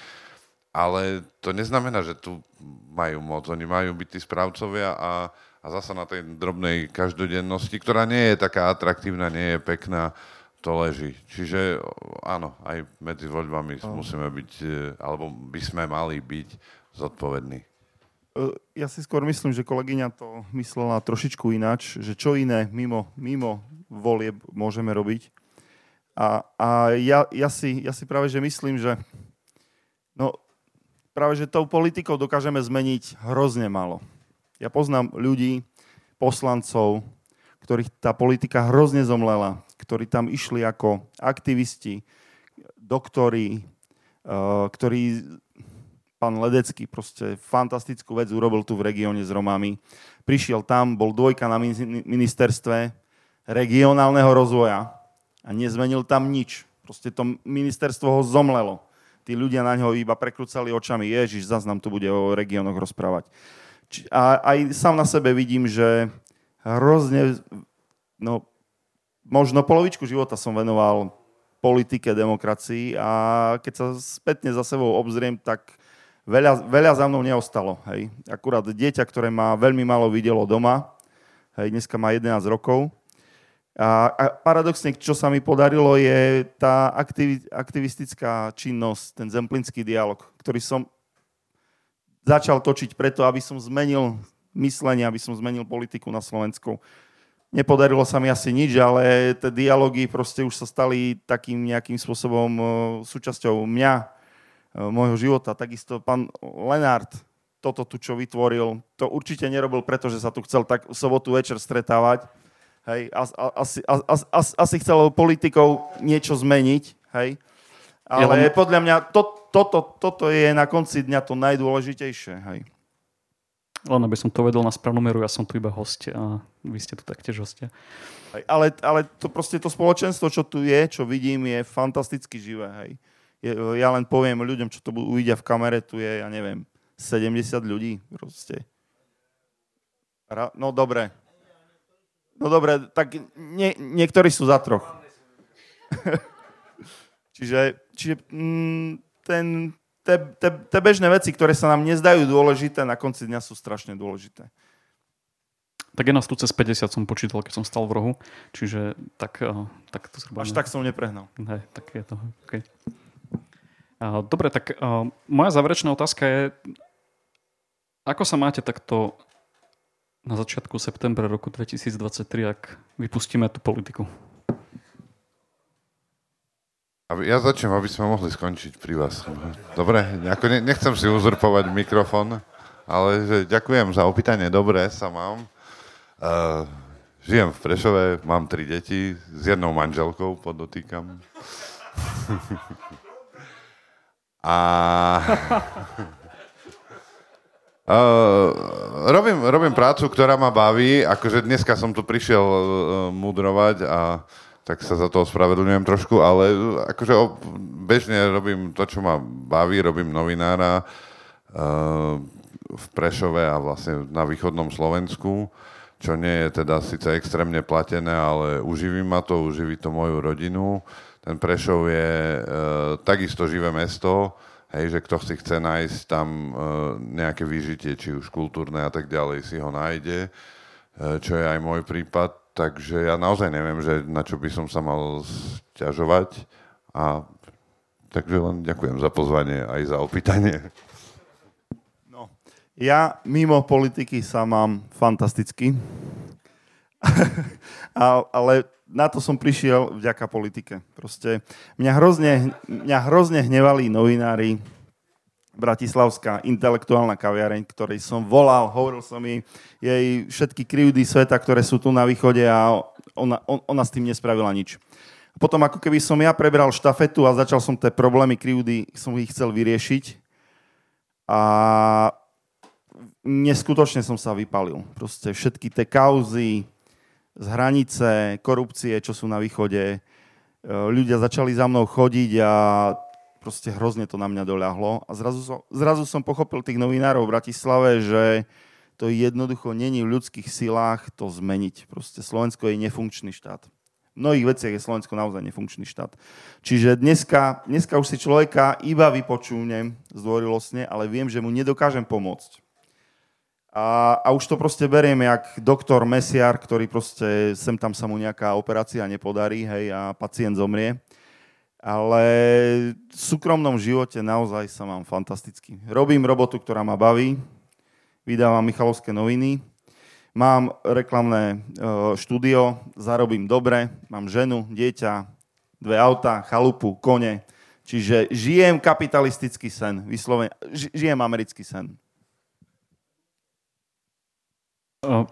Speaker 4: ale to neznamená, že tu majú moc. Oni majú byť tí správcovia a, a zasa na tej drobnej každodennosti, ktorá nie je taká atraktívna, nie je pekná, to leží. Čiže áno, aj medzi voľbami no. musíme byť, e, alebo by sme mali byť zodpovední. E,
Speaker 3: ja si skôr myslím, že kolegyňa to myslela trošičku ináč, že čo iné mimo, mimo volieb môžeme robiť. A, a ja, ja, si, ja si práve že myslím, že no, práve že tou politikou dokážeme zmeniť hrozne málo. Ja poznám ľudí, poslancov, ktorých tá politika hrozne zomlela, ktorí tam išli ako aktivisti, doktori, uh, ktorí pán Ledecký proste fantastickú vec urobil tu v regióne s Romami. Prišiel tam, bol dvojka na ministerstve regionálneho rozvoja a nezmenil tam nič. Proste to ministerstvo ho zomlelo. Tí ľudia na ňo iba prekrúcali očami. Ježiš, zase nám tu bude o regiónoch rozprávať. A aj sám na sebe vidím, že hrozne, no, možno polovičku života som venoval politike, demokracii a keď sa spätne za sebou obzriem, tak veľa, veľa za mnou neostalo. Hej. Akurát dieťa, ktoré ma veľmi málo videlo doma, hej, dneska má 11 rokov. A, a paradoxne, čo sa mi podarilo, je tá aktivi, aktivistická činnosť, ten zemplínský dialog, ktorý som začal točiť preto, aby som zmenil myslenie, aby som zmenil politiku na Slovensku. Nepodarilo sa mi asi nič, ale tie dialógy proste už sa stali takým nejakým spôsobom e, súčasťou mňa, e, môjho života. Takisto pán Lenard, toto tu, čo vytvoril, to určite nerobil preto, že sa tu chcel tak sobotu večer stretávať. Hej, asi, asi, asi, asi chcel politikou niečo zmeniť, hej. Ale podľa mňa to, toto, toto je na konci dňa to najdôležitejšie, hej.
Speaker 1: Len aby som to vedel na správnu meru, ja som tu iba host a vy ste tu taktiež hostia.
Speaker 3: Ale, ale to proste to spoločenstvo, čo tu je, čo vidím, je fantasticky živé. Hej. Je, ja len poviem ľuďom, čo to uvidia v kamere, tu je, ja neviem, 70 ľudí proste. No dobre. No dobre, tak nie, niektorí sú za troch. čiže čiže mm, ten, tie bežné veci, ktoré sa nám nezdajú dôležité, na konci dňa sú strašne dôležité.
Speaker 1: Tak je nás tu cez 50 som počítal, keď som stal v rohu, čiže tak, eh, tak to
Speaker 3: zhruba... Až ne... tak som neprehnal.
Speaker 1: Ne, tak je to, okay. Dobre, tak uh, moja záverečná otázka je, ako sa máte takto na začiatku septembra roku 2023, ak vypustíme tú politiku?
Speaker 4: Ja začnem, aby sme mohli skončiť pri vás. Dobre, nechcem si uzurpovať mikrofón, ale že ďakujem za opýtanie. Dobre, sa mám. Uh, žijem v Prešove, mám tri deti, s jednou manželkou podotýkam. A... Uh, robím, robím prácu, ktorá ma baví, akože dneska som tu prišiel uh, mudrovať a tak sa za to ospravedlňujem trošku, ale akože bežne robím to, čo ma baví, robím novinára uh, v Prešove a vlastne na východnom Slovensku, čo nie je teda síce extrémne platené, ale uživí ma to, uživí to moju rodinu. Ten Prešov je uh, takisto živé mesto, hej, že kto si chce nájsť tam uh, nejaké vyžitie, či už kultúrne a tak ďalej, si ho nájde, uh, čo je aj môj prípad Takže ja naozaj neviem, že na čo by som sa mal stiažovať. A takže len ďakujem za pozvanie aj za opýtanie.
Speaker 3: No, ja mimo politiky sa mám fantasticky. ale na to som prišiel vďaka politike. Proste mňa hrozne, mňa hrozne hnevali novinári, bratislavská intelektuálna kaviareň, ktorej som volal, hovoril som jej, jej všetky krivdy sveta, ktoré sú tu na východe a ona, on, ona s tým nespravila nič. Potom ako keby som ja prebral štafetu a začal som tie problémy krivdy, som ich chcel vyriešiť a neskutočne som sa vypalil. Proste všetky tie kauzy z hranice, korupcie, čo sú na východe, e, ľudia začali za mnou chodiť a proste hrozne to na mňa doľahlo. A zrazu som, zrazu som pochopil tých novinárov v Bratislave, že to jednoducho není v ľudských silách to zmeniť. Proste Slovensko je nefunkčný štát. V mnohých veciach je Slovensko naozaj nefunkčný štát. Čiže dneska, dneska už si človeka iba vypočúvnem zdvorilostne, ale viem, že mu nedokážem pomôcť. A, a už to proste beriem jak doktor Mesiar, ktorý proste sem tam sa mu nejaká operácia nepodarí hej, a pacient zomrie ale v súkromnom živote naozaj sa mám fantasticky. Robím robotu, ktorá ma baví, vydávam Michalovské noviny, mám reklamné e, štúdio, zarobím dobre, mám ženu, dieťa, dve auta, chalupu, kone. Čiže žijem kapitalistický sen, vyslovene, žijem americký sen.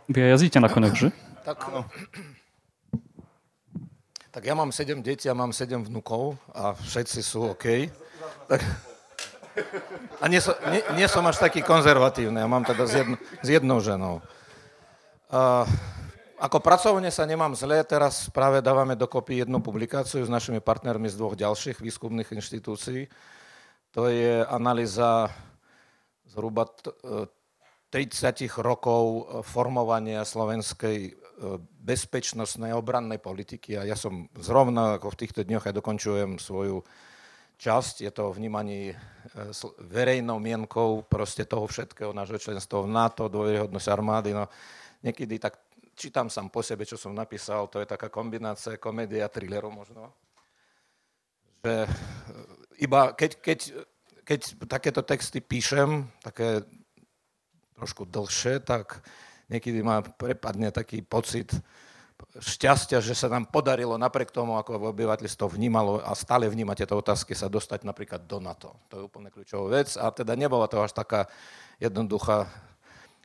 Speaker 1: Vy aj jazdíte na konek, že?
Speaker 2: Tak, no. tak ja mám sedem detí a mám sedem vnukov a všetci sú OK. Tak, a nie, som, nie, nie som až taký konzervatívny, ja mám teda s, jedno, s jednou ženou. Uh, ako pracovne sa nemám zle, teraz práve dávame dokopy jednu publikáciu s našimi partnermi z dvoch ďalších výskumných inštitúcií. To je analýza zhruba 30 rokov e, formovania slovenskej e, bezpečnostnej obrannej politiky a ja som zrovna ako v týchto dňoch aj dokončujem svoju časť, je to vnímaní e, verejnou mienkou proste toho všetkého, nášho členstva v NATO, dôveryhodnosť armády. No, niekedy tak čítam sám po sebe, čo som napísal, to je taká kombinácia komédia thrilleru možno. Že iba keď, keď, keď takéto texty píšem, také trošku dlhšie, tak niekedy ma prepadne taký pocit šťastia, že sa nám podarilo napriek tomu, ako obyvateľstvo vnímalo a stále vníma tieto otázky, sa dostať napríklad do NATO. To je úplne kľúčová vec a teda nebola to až taká jednoduchá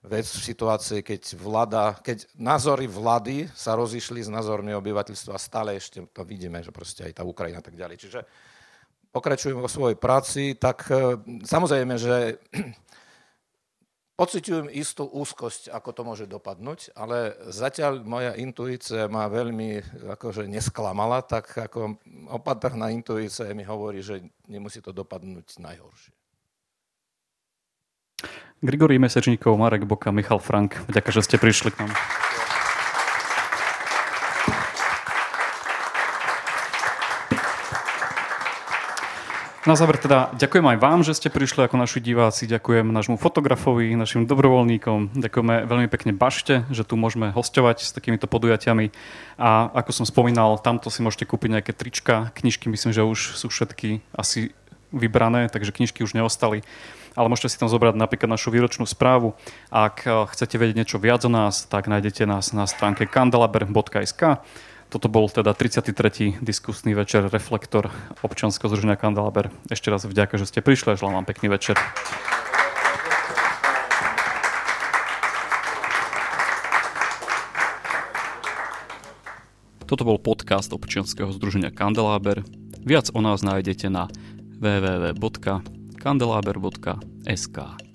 Speaker 2: vec v situácii, keď vláda, keď názory vlády sa rozišli s názormi obyvateľstva a stále ešte to vidíme, že proste aj tá Ukrajina a tak ďalej. Čiže pokračujem vo svojej práci, tak e, samozrejme, že Pociťujem istú úzkosť, ako to môže dopadnúť, ale zatiaľ moja intuícia ma veľmi akože nesklamala, tak ako opatrná intuícia mi hovorí, že nemusí to dopadnúť najhoršie.
Speaker 1: Grigory Mesečníkov, Marek Boka, Michal Frank, ďakujem, že ste prišli k nám. Na záver teda ďakujem aj vám, že ste prišli ako naši diváci, ďakujem nášmu fotografovi, našim dobrovoľníkom, ďakujeme veľmi pekne Bašte, že tu môžeme hostovať s takýmito podujatiami. A ako som spomínal, tamto si môžete kúpiť nejaké trička, knižky myslím, že už sú všetky asi vybrané, takže knižky už neostali. Ale môžete si tam zobrať napríklad našu výročnú správu. Ak chcete vedieť niečo viac o nás, tak nájdete nás na stránke kandelaber.sk toto bol teda 33. diskusný večer Reflektor občanského združenia Kandelaber. Ešte raz vďaka, že ste prišli a želám vám pekný večer. Toto bol podcast občianskeho združenia Kandelaber. Viac o nás nájdete na www.kandelaber.sk.